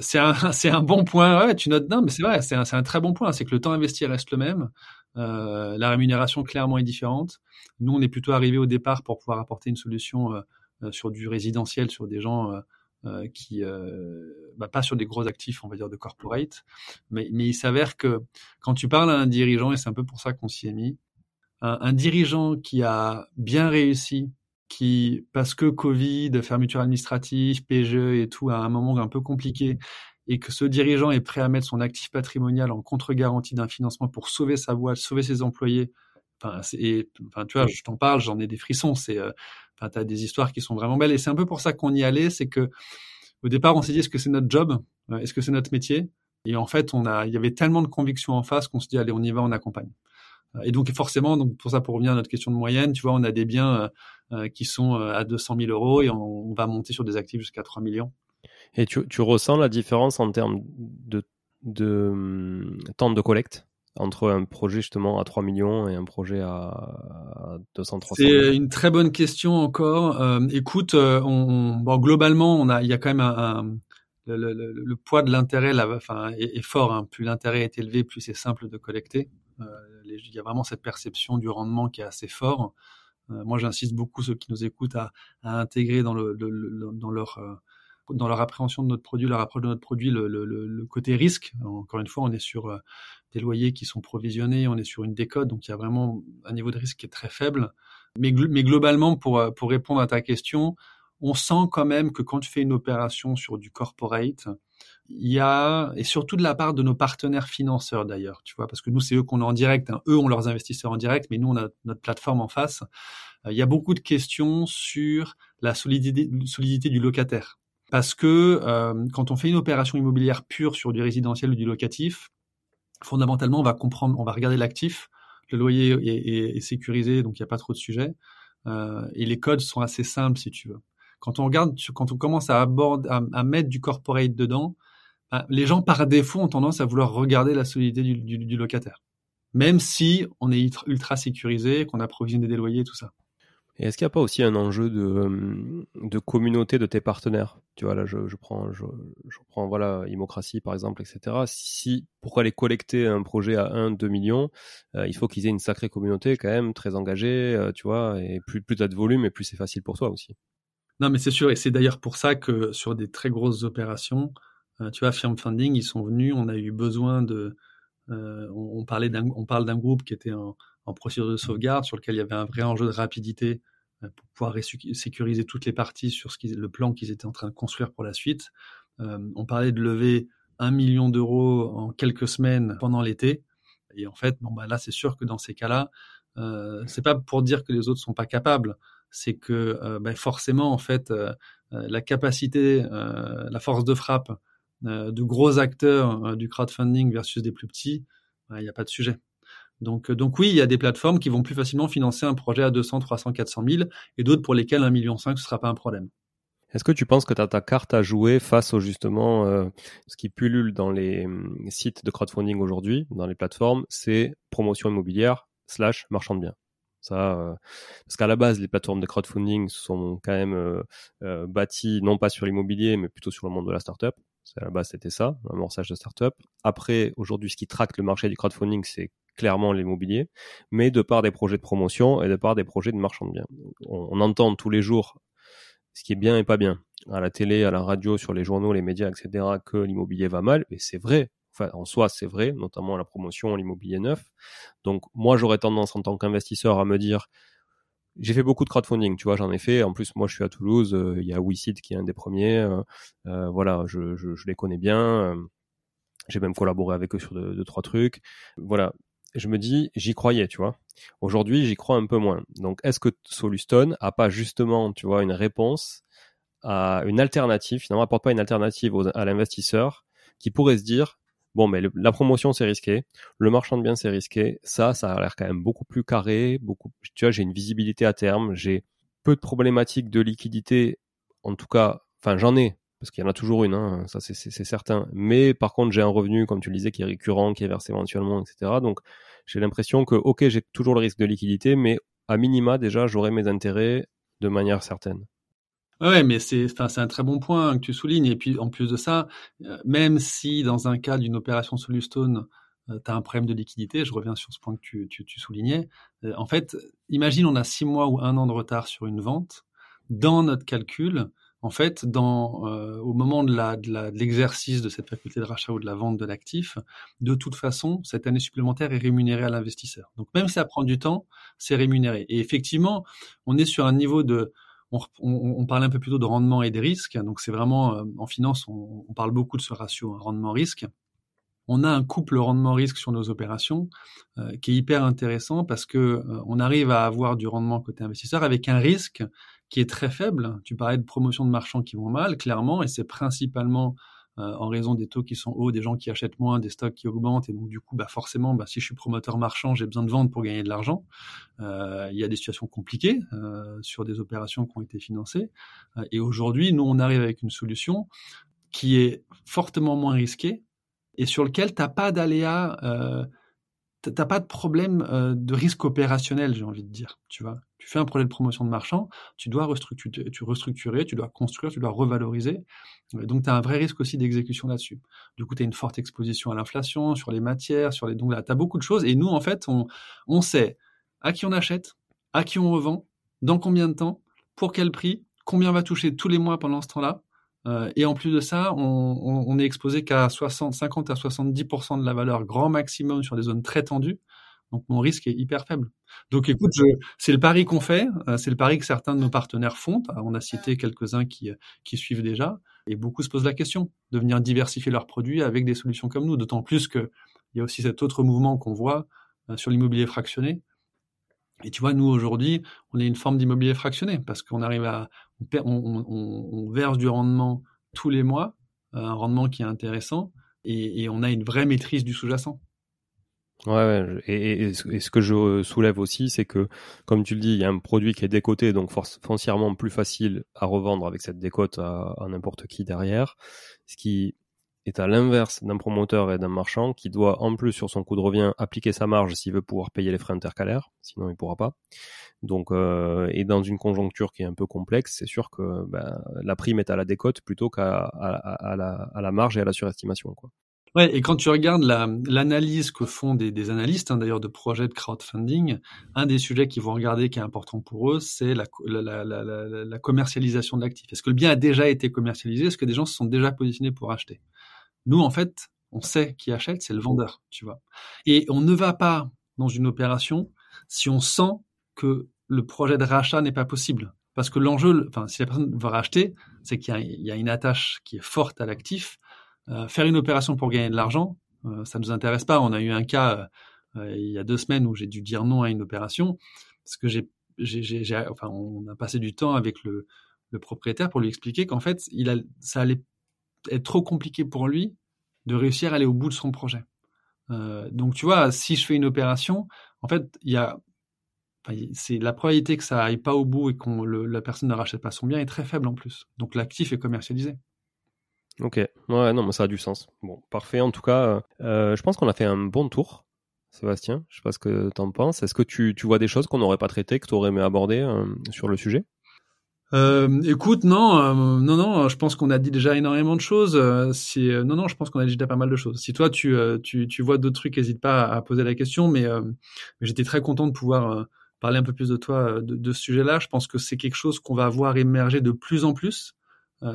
C'est un, bon point. Ouais, tu notes. Non, mais c'est vrai, c'est un, très bon point. C'est que le temps investi reste le même. Euh, la rémunération clairement est différente. Nous, on est plutôt arrivé au départ pour pouvoir apporter une solution euh, sur du résidentiel, sur des gens euh, qui euh, bah, pas sur des gros actifs, on va dire de corporate, mais, mais il s'avère que quand tu parles à un dirigeant, et c'est un peu pour ça qu'on s'y est mis, un, dirigeant qui a bien réussi qui, parce que Covid, fermeture administrative, PGE et tout, à un moment un peu compliqué, et que ce dirigeant est prêt à mettre son actif patrimonial en contre-garantie d'un financement pour sauver sa boîte, sauver ses employés, enfin, et, enfin tu vois, je t'en parle, j'en ai des frissons, c'est, euh, enfin, t'as des histoires qui sont vraiment belles, et c'est un peu pour ça qu'on y allait, c'est que au départ, on s'est dit, est-ce que c'est notre job? Euh, Est-ce que c'est notre métier? Et en fait, on a, il y avait tellement de convictions en face qu'on se dit, allez, on y va, on accompagne. Et donc forcément, donc pour ça, pour revenir à notre question de moyenne, tu vois, on a des biens euh, qui sont à 200 000 euros et on, va monter sur des actifs jusqu'à 3 millions. Et tu, tu, ressens la différence en termes de, de hum, temps de collecte? Entre un projet justement à 3 millions et un projet à 200 300 C'est une très bonne question encore. Euh, écoute, euh, on, bon, globalement, on a, il y a quand même un, le, le, le, poids de l'intérêt enfin, est, est fort. Hein. Plus l'intérêt est élevé, plus c'est simple de collecter. Euh, il y a vraiment cette perception du rendement qui est assez fort. Euh, moi, j'insiste beaucoup ceux qui nous écoutent à, à intégrer dans, le, dans leur euh, dans leur appréhension de notre produit, leur approche de notre produit, le, côté risque. Encore une fois, on est sur euh, des loyers qui sont provisionnés, on est sur une décode, donc il y a vraiment un niveau de risque qui est très faible. Mais, globalement, pour, euh, pour répondre à ta question, on sent quand même que quand tu fais une opération sur du corporate, il y a, et surtout de la part de nos partenaires financeurs d'ailleurs, tu vois, parce que nous, c'est eux qu'on a en direct, hein. eux ont leurs investisseurs en direct, mais nous, on a notre plateforme en face. Euh, il y a beaucoup de questions sur la solidité du locataire. Parce que euh, quand on fait une opération immobilière pure sur du résidentiel ou du locatif, fondamentalement, on va comprendre, on va regarder l'actif, le loyer est, est, sécurisé, donc il n'y a pas trop de sujets, euh, et les codes sont assez simples si tu veux. Quand on regarde, quand on commence à, aborder, à, mettre du corporate dedans, ben, les gens par défaut ont tendance à vouloir regarder la solidité du, du, du locataire, même si on est ultra sécurisé, qu'on a provisionné des loyers, tout ça. Et est-ce qu'il n'y a pas aussi un enjeu de, euh, communauté de tes partenaires? Tu vois, là, je, prends, je, prends, voilà, Immocratie, par exemple, etc. Si, pourquoi aller collecter un projet à 1, 2 millions euh, Il faut qu'ils aient une sacrée communauté, quand même, très engagée, euh, tu vois, et plus, plus tu as de volume, et plus c'est facile pour toi aussi. Non, mais c'est sûr, et c'est d'ailleurs pour ça que sur des très grosses opérations, tu vois, Firm Funding, ils sont venus, on a eu besoin de... on, on, parlait on parle d'un groupe qui était en en procédure de sauvegarde sur lequel il y avait un vrai enjeu de rapidité euh, pour pouvoir sécuriser toutes les parties sur le plan qu'ils étaient en train de construire pour la suite. Euh, on parlait de lever un million d'euros en quelques semaines pendant l'été. Et en fait, bon, bah là, c'est sûr que dans ces cas-là, euh, c'est pas pour dire que les autres sont pas capables, c'est que euh, bah forcément, en fait, euh, la capacité, la force de frappe de gros acteurs du crowdfunding versus des plus petits, il n'y a pas de sujet. Donc, euh, donc oui, il y a des plateformes qui vont plus facilement financer un projet à 200, 300, 400 000 et d'autres pour lesquels 1,5 million, ce ne sera pas un problème. Est-ce que tu penses que tu as ta carte à jouer face au justement euh, ce qui pullule dans les hum, sites de crowdfunding aujourd'hui, dans les plateformes, c'est promotion immobilière slash marchand de biens? Ça, euh, parce qu'à la base, les plateformes de crowdfunding sont quand même bâties non pas sur l'immobilier, mais plutôt sur le monde de la startup. À la base, c'était ça, un morçage de startup. Après, aujourd'hui, ce qui traque le marché du crowdfunding, c'est clairement l'immobilier, mais de par des projets de promotion et de par des projets de marchand de biens. On, entend tous les jours ce qui est bien et pas bien, à la télé, à la radio, sur les journaux, les médias, etc., que l'immobilier va mal, et c'est vrai. Enfin, en soi, c'est vrai, notamment la promotion, l'immobilier neuf. Donc, moi, j'aurais tendance en tant qu'investisseur à me dire, j'ai fait beaucoup de crowdfunding, tu vois, j'en ai fait. En plus, moi, je suis à Toulouse. Euh, il y a WeSeed qui est un des premiers. Euh, euh, voilà, je, les connais bien. j'ai même collaboré avec eux sur deux, trois trucs. Voilà, je me dis, j'y croyais, tu vois. Aujourd'hui, j'y crois un peu moins. Donc, est-ce que Solustone a pas justement, tu vois, une réponse à une alternative, finalement, apporte pas une alternative à l'investisseur qui pourrait se dire, bon, mais la promotion, c'est risqué, le marchand de biens, c'est risqué, ça, ça a l'air quand même beaucoup plus carré, beaucoup, tu vois, j'ai une visibilité à terme, j'ai peu de problématiques de liquidité, en tout cas, enfin, j'en ai, parce qu'il y en a toujours une, hein, ça c'est certain. Mais par contre, j'ai un revenu, comme tu le disais, qui est récurrent, qui est versé éventuellement, etc. Donc, j'ai l'impression que, ok, j'ai toujours le risque de liquidité, mais à minima, déjà, j'aurai mes intérêts de manière certaine. Ouais, mais c'est, un très bon point que tu soulignes. Et puis, en plus de ça, euh, même si dans un cas d'une opération Solustone, euh, tu as un problème de liquidité, je reviens sur ce point que tu, tu, soulignais. Euh, en fait, imagine on a six mois ou un an de retard sur une vente. Dans notre calcul, en fait, dans, au moment de, la, de, l'exercice de cette faculté de rachat ou de la vente de l'actif, de toute façon, cette année supplémentaire est rémunérée à l'investisseur. Donc même si ça prend du temps, c'est rémunéré. Et effectivement, on est sur un niveau de... On, parle un peu plutôt de rendement et des risques. Donc c'est vraiment, euh, en finance, on, parle beaucoup de ce ratio hein, rendement-risque. On a un couple rendement-risque sur nos opérations euh, qui est hyper intéressant parce que on arrive à avoir du rendement côté investisseur avec un risque qui est très faible. Tu parlais de promotion de marchands qui vont mal, clairement, et c'est principalement euh, en raison des taux qui sont hauts, des gens qui achètent moins, des stocks qui augmentent, et donc du coup, bah forcément, bah, si je suis promoteur marchand, j'ai besoin de vendre pour gagner de l'argent. Euh, il y a des situations compliquées euh, sur des opérations qui ont été financées, et aujourd'hui, nous, on arrive avec une solution qui est fortement moins risquée et sur lequel t'as pas d'aléas t'as pas de problème euh, de risque opérationnel, j'ai envie de dire. Tu vois, tu fais un projet de promotion de marchand, tu dois restructurer, tu, dois construire, tu dois revaloriser. donc, tu as un vrai risque aussi d'exécution là-dessus. Du coup, tu as une forte exposition à l'inflation, sur les matières, sur les... Donc là, tu as beaucoup de choses. Et nous, en fait, on, on sait à qui on achète, à qui on revend, dans combien de temps, pour quel prix, combien va toucher tous les mois pendant ce temps-là. Euh, et en plus de ça, on, on, est exposé qu'à 60, 50 à 70% de la valeur grand maximum sur des zones très tendues. Donc mon risque est hyper faible. Donc écoute, c'est le pari qu'on fait, euh, c'est le pari que certains de nos partenaires font. Euh, on a cité quelques-uns qui, qui suivent déjà, et beaucoup se posent la question de venir diversifier leurs produits avec des solutions comme nous. D'autant plus qu'il y a aussi cet autre mouvement qu'on voit sur l'immobilier fractionné. Et tu vois, nous aujourd'hui, on est une forme d'immobilier fractionné parce qu'on arrive à on, verse du rendement tous les mois, euh, un rendement qui est intéressant, et, on a une vraie maîtrise du sous-jacent. Ouais, Et, ce que je soulève aussi, c'est que, comme tu le dis, il y a un produit qui est décoté, donc foncièrement plus facile à revendre avec cette décote à, à n'importe qui derrière, ce qui est à l'inverse d'un promoteur et d'un marchand qui doit en plus sur son coût de revient appliquer sa marge s'il veut pouvoir payer les frais intercalaires, sinon il pourra pas. Donc euh, et dans une conjoncture qui est un peu complexe, c'est sûr que ben, la prime est à la décote plutôt qu'à à, la, à la marge et à la surestimation. Quoi. Ouais, et quand tu regardes l'analyse que font des, des analystes, hein, d'ailleurs de projets de crowdfunding, un des sujets qu'ils vont regarder qui est important pour eux, c'est la, la, la, commercialisation de l'actif. Est-ce que le bien a déjà été commercialisé? Est-ce que des gens se sont déjà positionnés pour acheter? Nous, en fait, on sait qui achète, c'est le vendeur, tu vois. Et on ne va pas dans une opération si on sent que le projet de rachat n'est pas possible. Parce que l'enjeu, enfin, si la personne va racheter, c'est qu'il y, a une attache qui est forte à l'actif. Euh, faire une opération pour gagner de l'argent, euh, ça nous intéresse pas. On a eu un cas euh, il y a deux semaines où j'ai dû dire non à une opération parce que j'ai, j'ai, enfin, on a passé du temps avec le, le propriétaire pour lui expliquer qu'en fait, il a, ça allait être trop compliqué pour lui de réussir à aller au bout de son projet. Euh, donc tu vois, si je fais une opération, en fait, il y a c'est la probabilité que ça aille pas au bout et que la personne ne rachète pas son bien est très faible en plus. Donc l'actif est commercialisé. Ok, ouais, non, mais ça a du sens. Bon, parfait. En tout cas, euh, je pense qu'on a fait un bon tour, Sébastien. Je sais pas ce que tu en penses. Est-ce que tu, tu vois des choses qu'on n'aurait pas traitées, que tu aurais aimé aborder euh, sur le sujet? Euh, écoute, non, euh, non, non, je pense qu'on a dit déjà énormément de choses. Euh, si, euh, non, non, je pense qu'on a dit déjà pas mal de choses. Si toi, tu, tu, tu vois d'autres trucs, n'hésite pas à, poser la question. Mais, mais j'étais très content de pouvoir parler un peu plus de toi de, de ce sujet-là. Je pense que c'est quelque chose qu'on va voir émerger de plus en plus.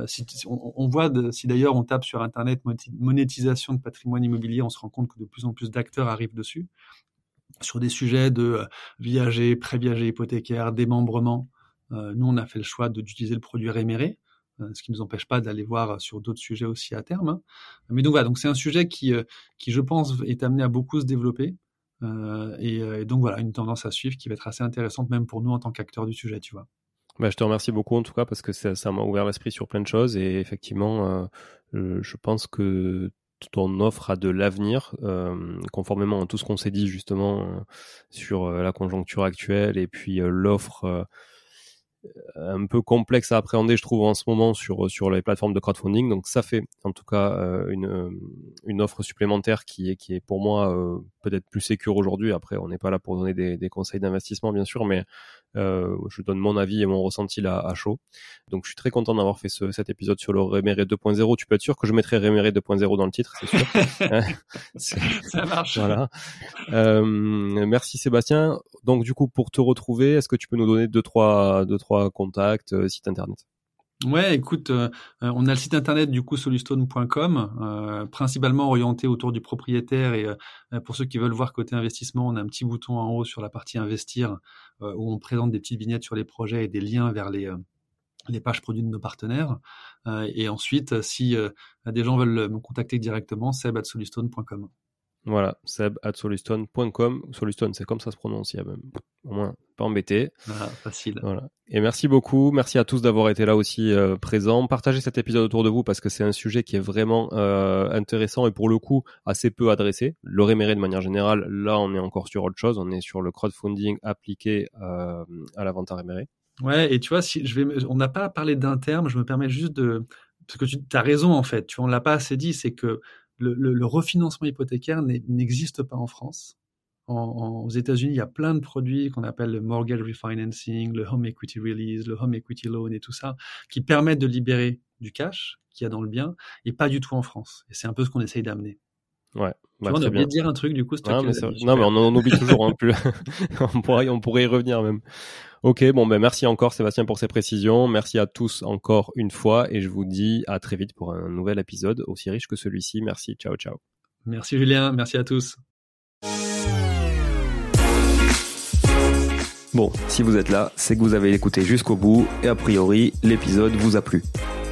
si, on, on, voit, de, si d'ailleurs on tape sur Internet monétisation de patrimoine immobilier, on se rend compte que de plus en plus d'acteurs arrivent dessus sur des sujets de viager, pré-viager hypothécaire, démembrement. Euh, nous, on a fait le choix d'utiliser le produit réméré, euh, ce qui ne nous empêche pas d'aller voir sur d'autres sujets aussi à terme. Hein. Mais donc voilà, donc c'est un sujet qui, euh, qui, je pense, est amené à beaucoup se développer. et, donc voilà, une tendance à suivre qui va être assez intéressante même pour nous en tant qu'acteurs du sujet, tu vois. Bah, je te remercie beaucoup en tout cas parce que ça m'a ouvert l'esprit sur plein de choses et effectivement, je pense que ton offre a de l'avenir, conformément à tout ce qu'on s'est dit justement sur la conjoncture actuelle et puis l'offre un peu complexe à appréhender, je trouve, en ce moment sur, sur les plateformes de crowdfunding. Donc, ça fait en tout cas euh, une, une offre supplémentaire qui est, qui est pour moi euh, peut-être plus sécure aujourd'hui. Après, on n'est pas là pour donner des, des conseils d'investissement, bien sûr, mais euh, je donne mon avis et mon ressenti là à chaud. Donc, je suis très content d'avoir fait ce, cet épisode sur le Réméré 2.0. Tu peux être sûr que je mettrai Réméré 2.0 dans le titre, c'est sûr. ça marche. Voilà. merci Sébastien. Donc, du coup, pour te retrouver, est-ce que tu peux nous donner deux, trois, deux, trois contacts, euh, site internet. Ouais, écoute, euh, euh, on a le site internet du coup solustone.com, principalement orienté autour du propriétaire et pour ceux qui veulent voir côté investissement, on a un petit bouton en haut sur la partie investir où on présente des petites vignettes sur les projets et des liens vers les pages produits de nos partenaires. et ensuite, si des gens veulent me contacter directement, seb@solustone.com. Voilà, seb at solustone.com. Solustone, c'est comme ça se prononce, il y a même au moins pas embêté. Ah, facile. Voilà. Et merci beaucoup. Merci à tous d'avoir été là aussi euh, présents. Partagez cet épisode autour de vous parce que c'est un sujet qui est vraiment euh, intéressant et pour le coup assez peu adressé. Le réméré de manière générale, là on est encore sur autre chose. On est sur le crowdfunding appliqué euh, à la vente à réméré. Ouais, et tu vois, si je vais, on n'a pas parlé d'un terme, je me permets juste de, parce que tu as raison en fait, tu vois, on l'a pas assez dit, c'est que le, refinancement hypothécaire n'existe pas en France. Aux États-Unis, il y a plein de produits qu'on appelle le mortgage refinancing, le home equity release, le home equity loan et tout ça, qui permettent de libérer du cash qu'il y a dans le bien, et pas du tout en France. Et c'est un peu ce qu'on essaye d'amener. Ouais. Bah, on a oublié de dire un truc du coup. Non, mais, non, mais on en oublie toujours. Hein, plus. on pourrait, on pourrait y revenir même. Ok, bon ben merci encore Sébastien pour ces précisions. Merci à tous encore une fois et je vous dis à très vite pour un nouvel épisode aussi riche que celui-ci. Merci, ciao ciao. Merci Julien, merci à tous. Bon, si vous êtes là, c'est que vous avez écouté jusqu'au bout et a priori l'épisode vous a plu.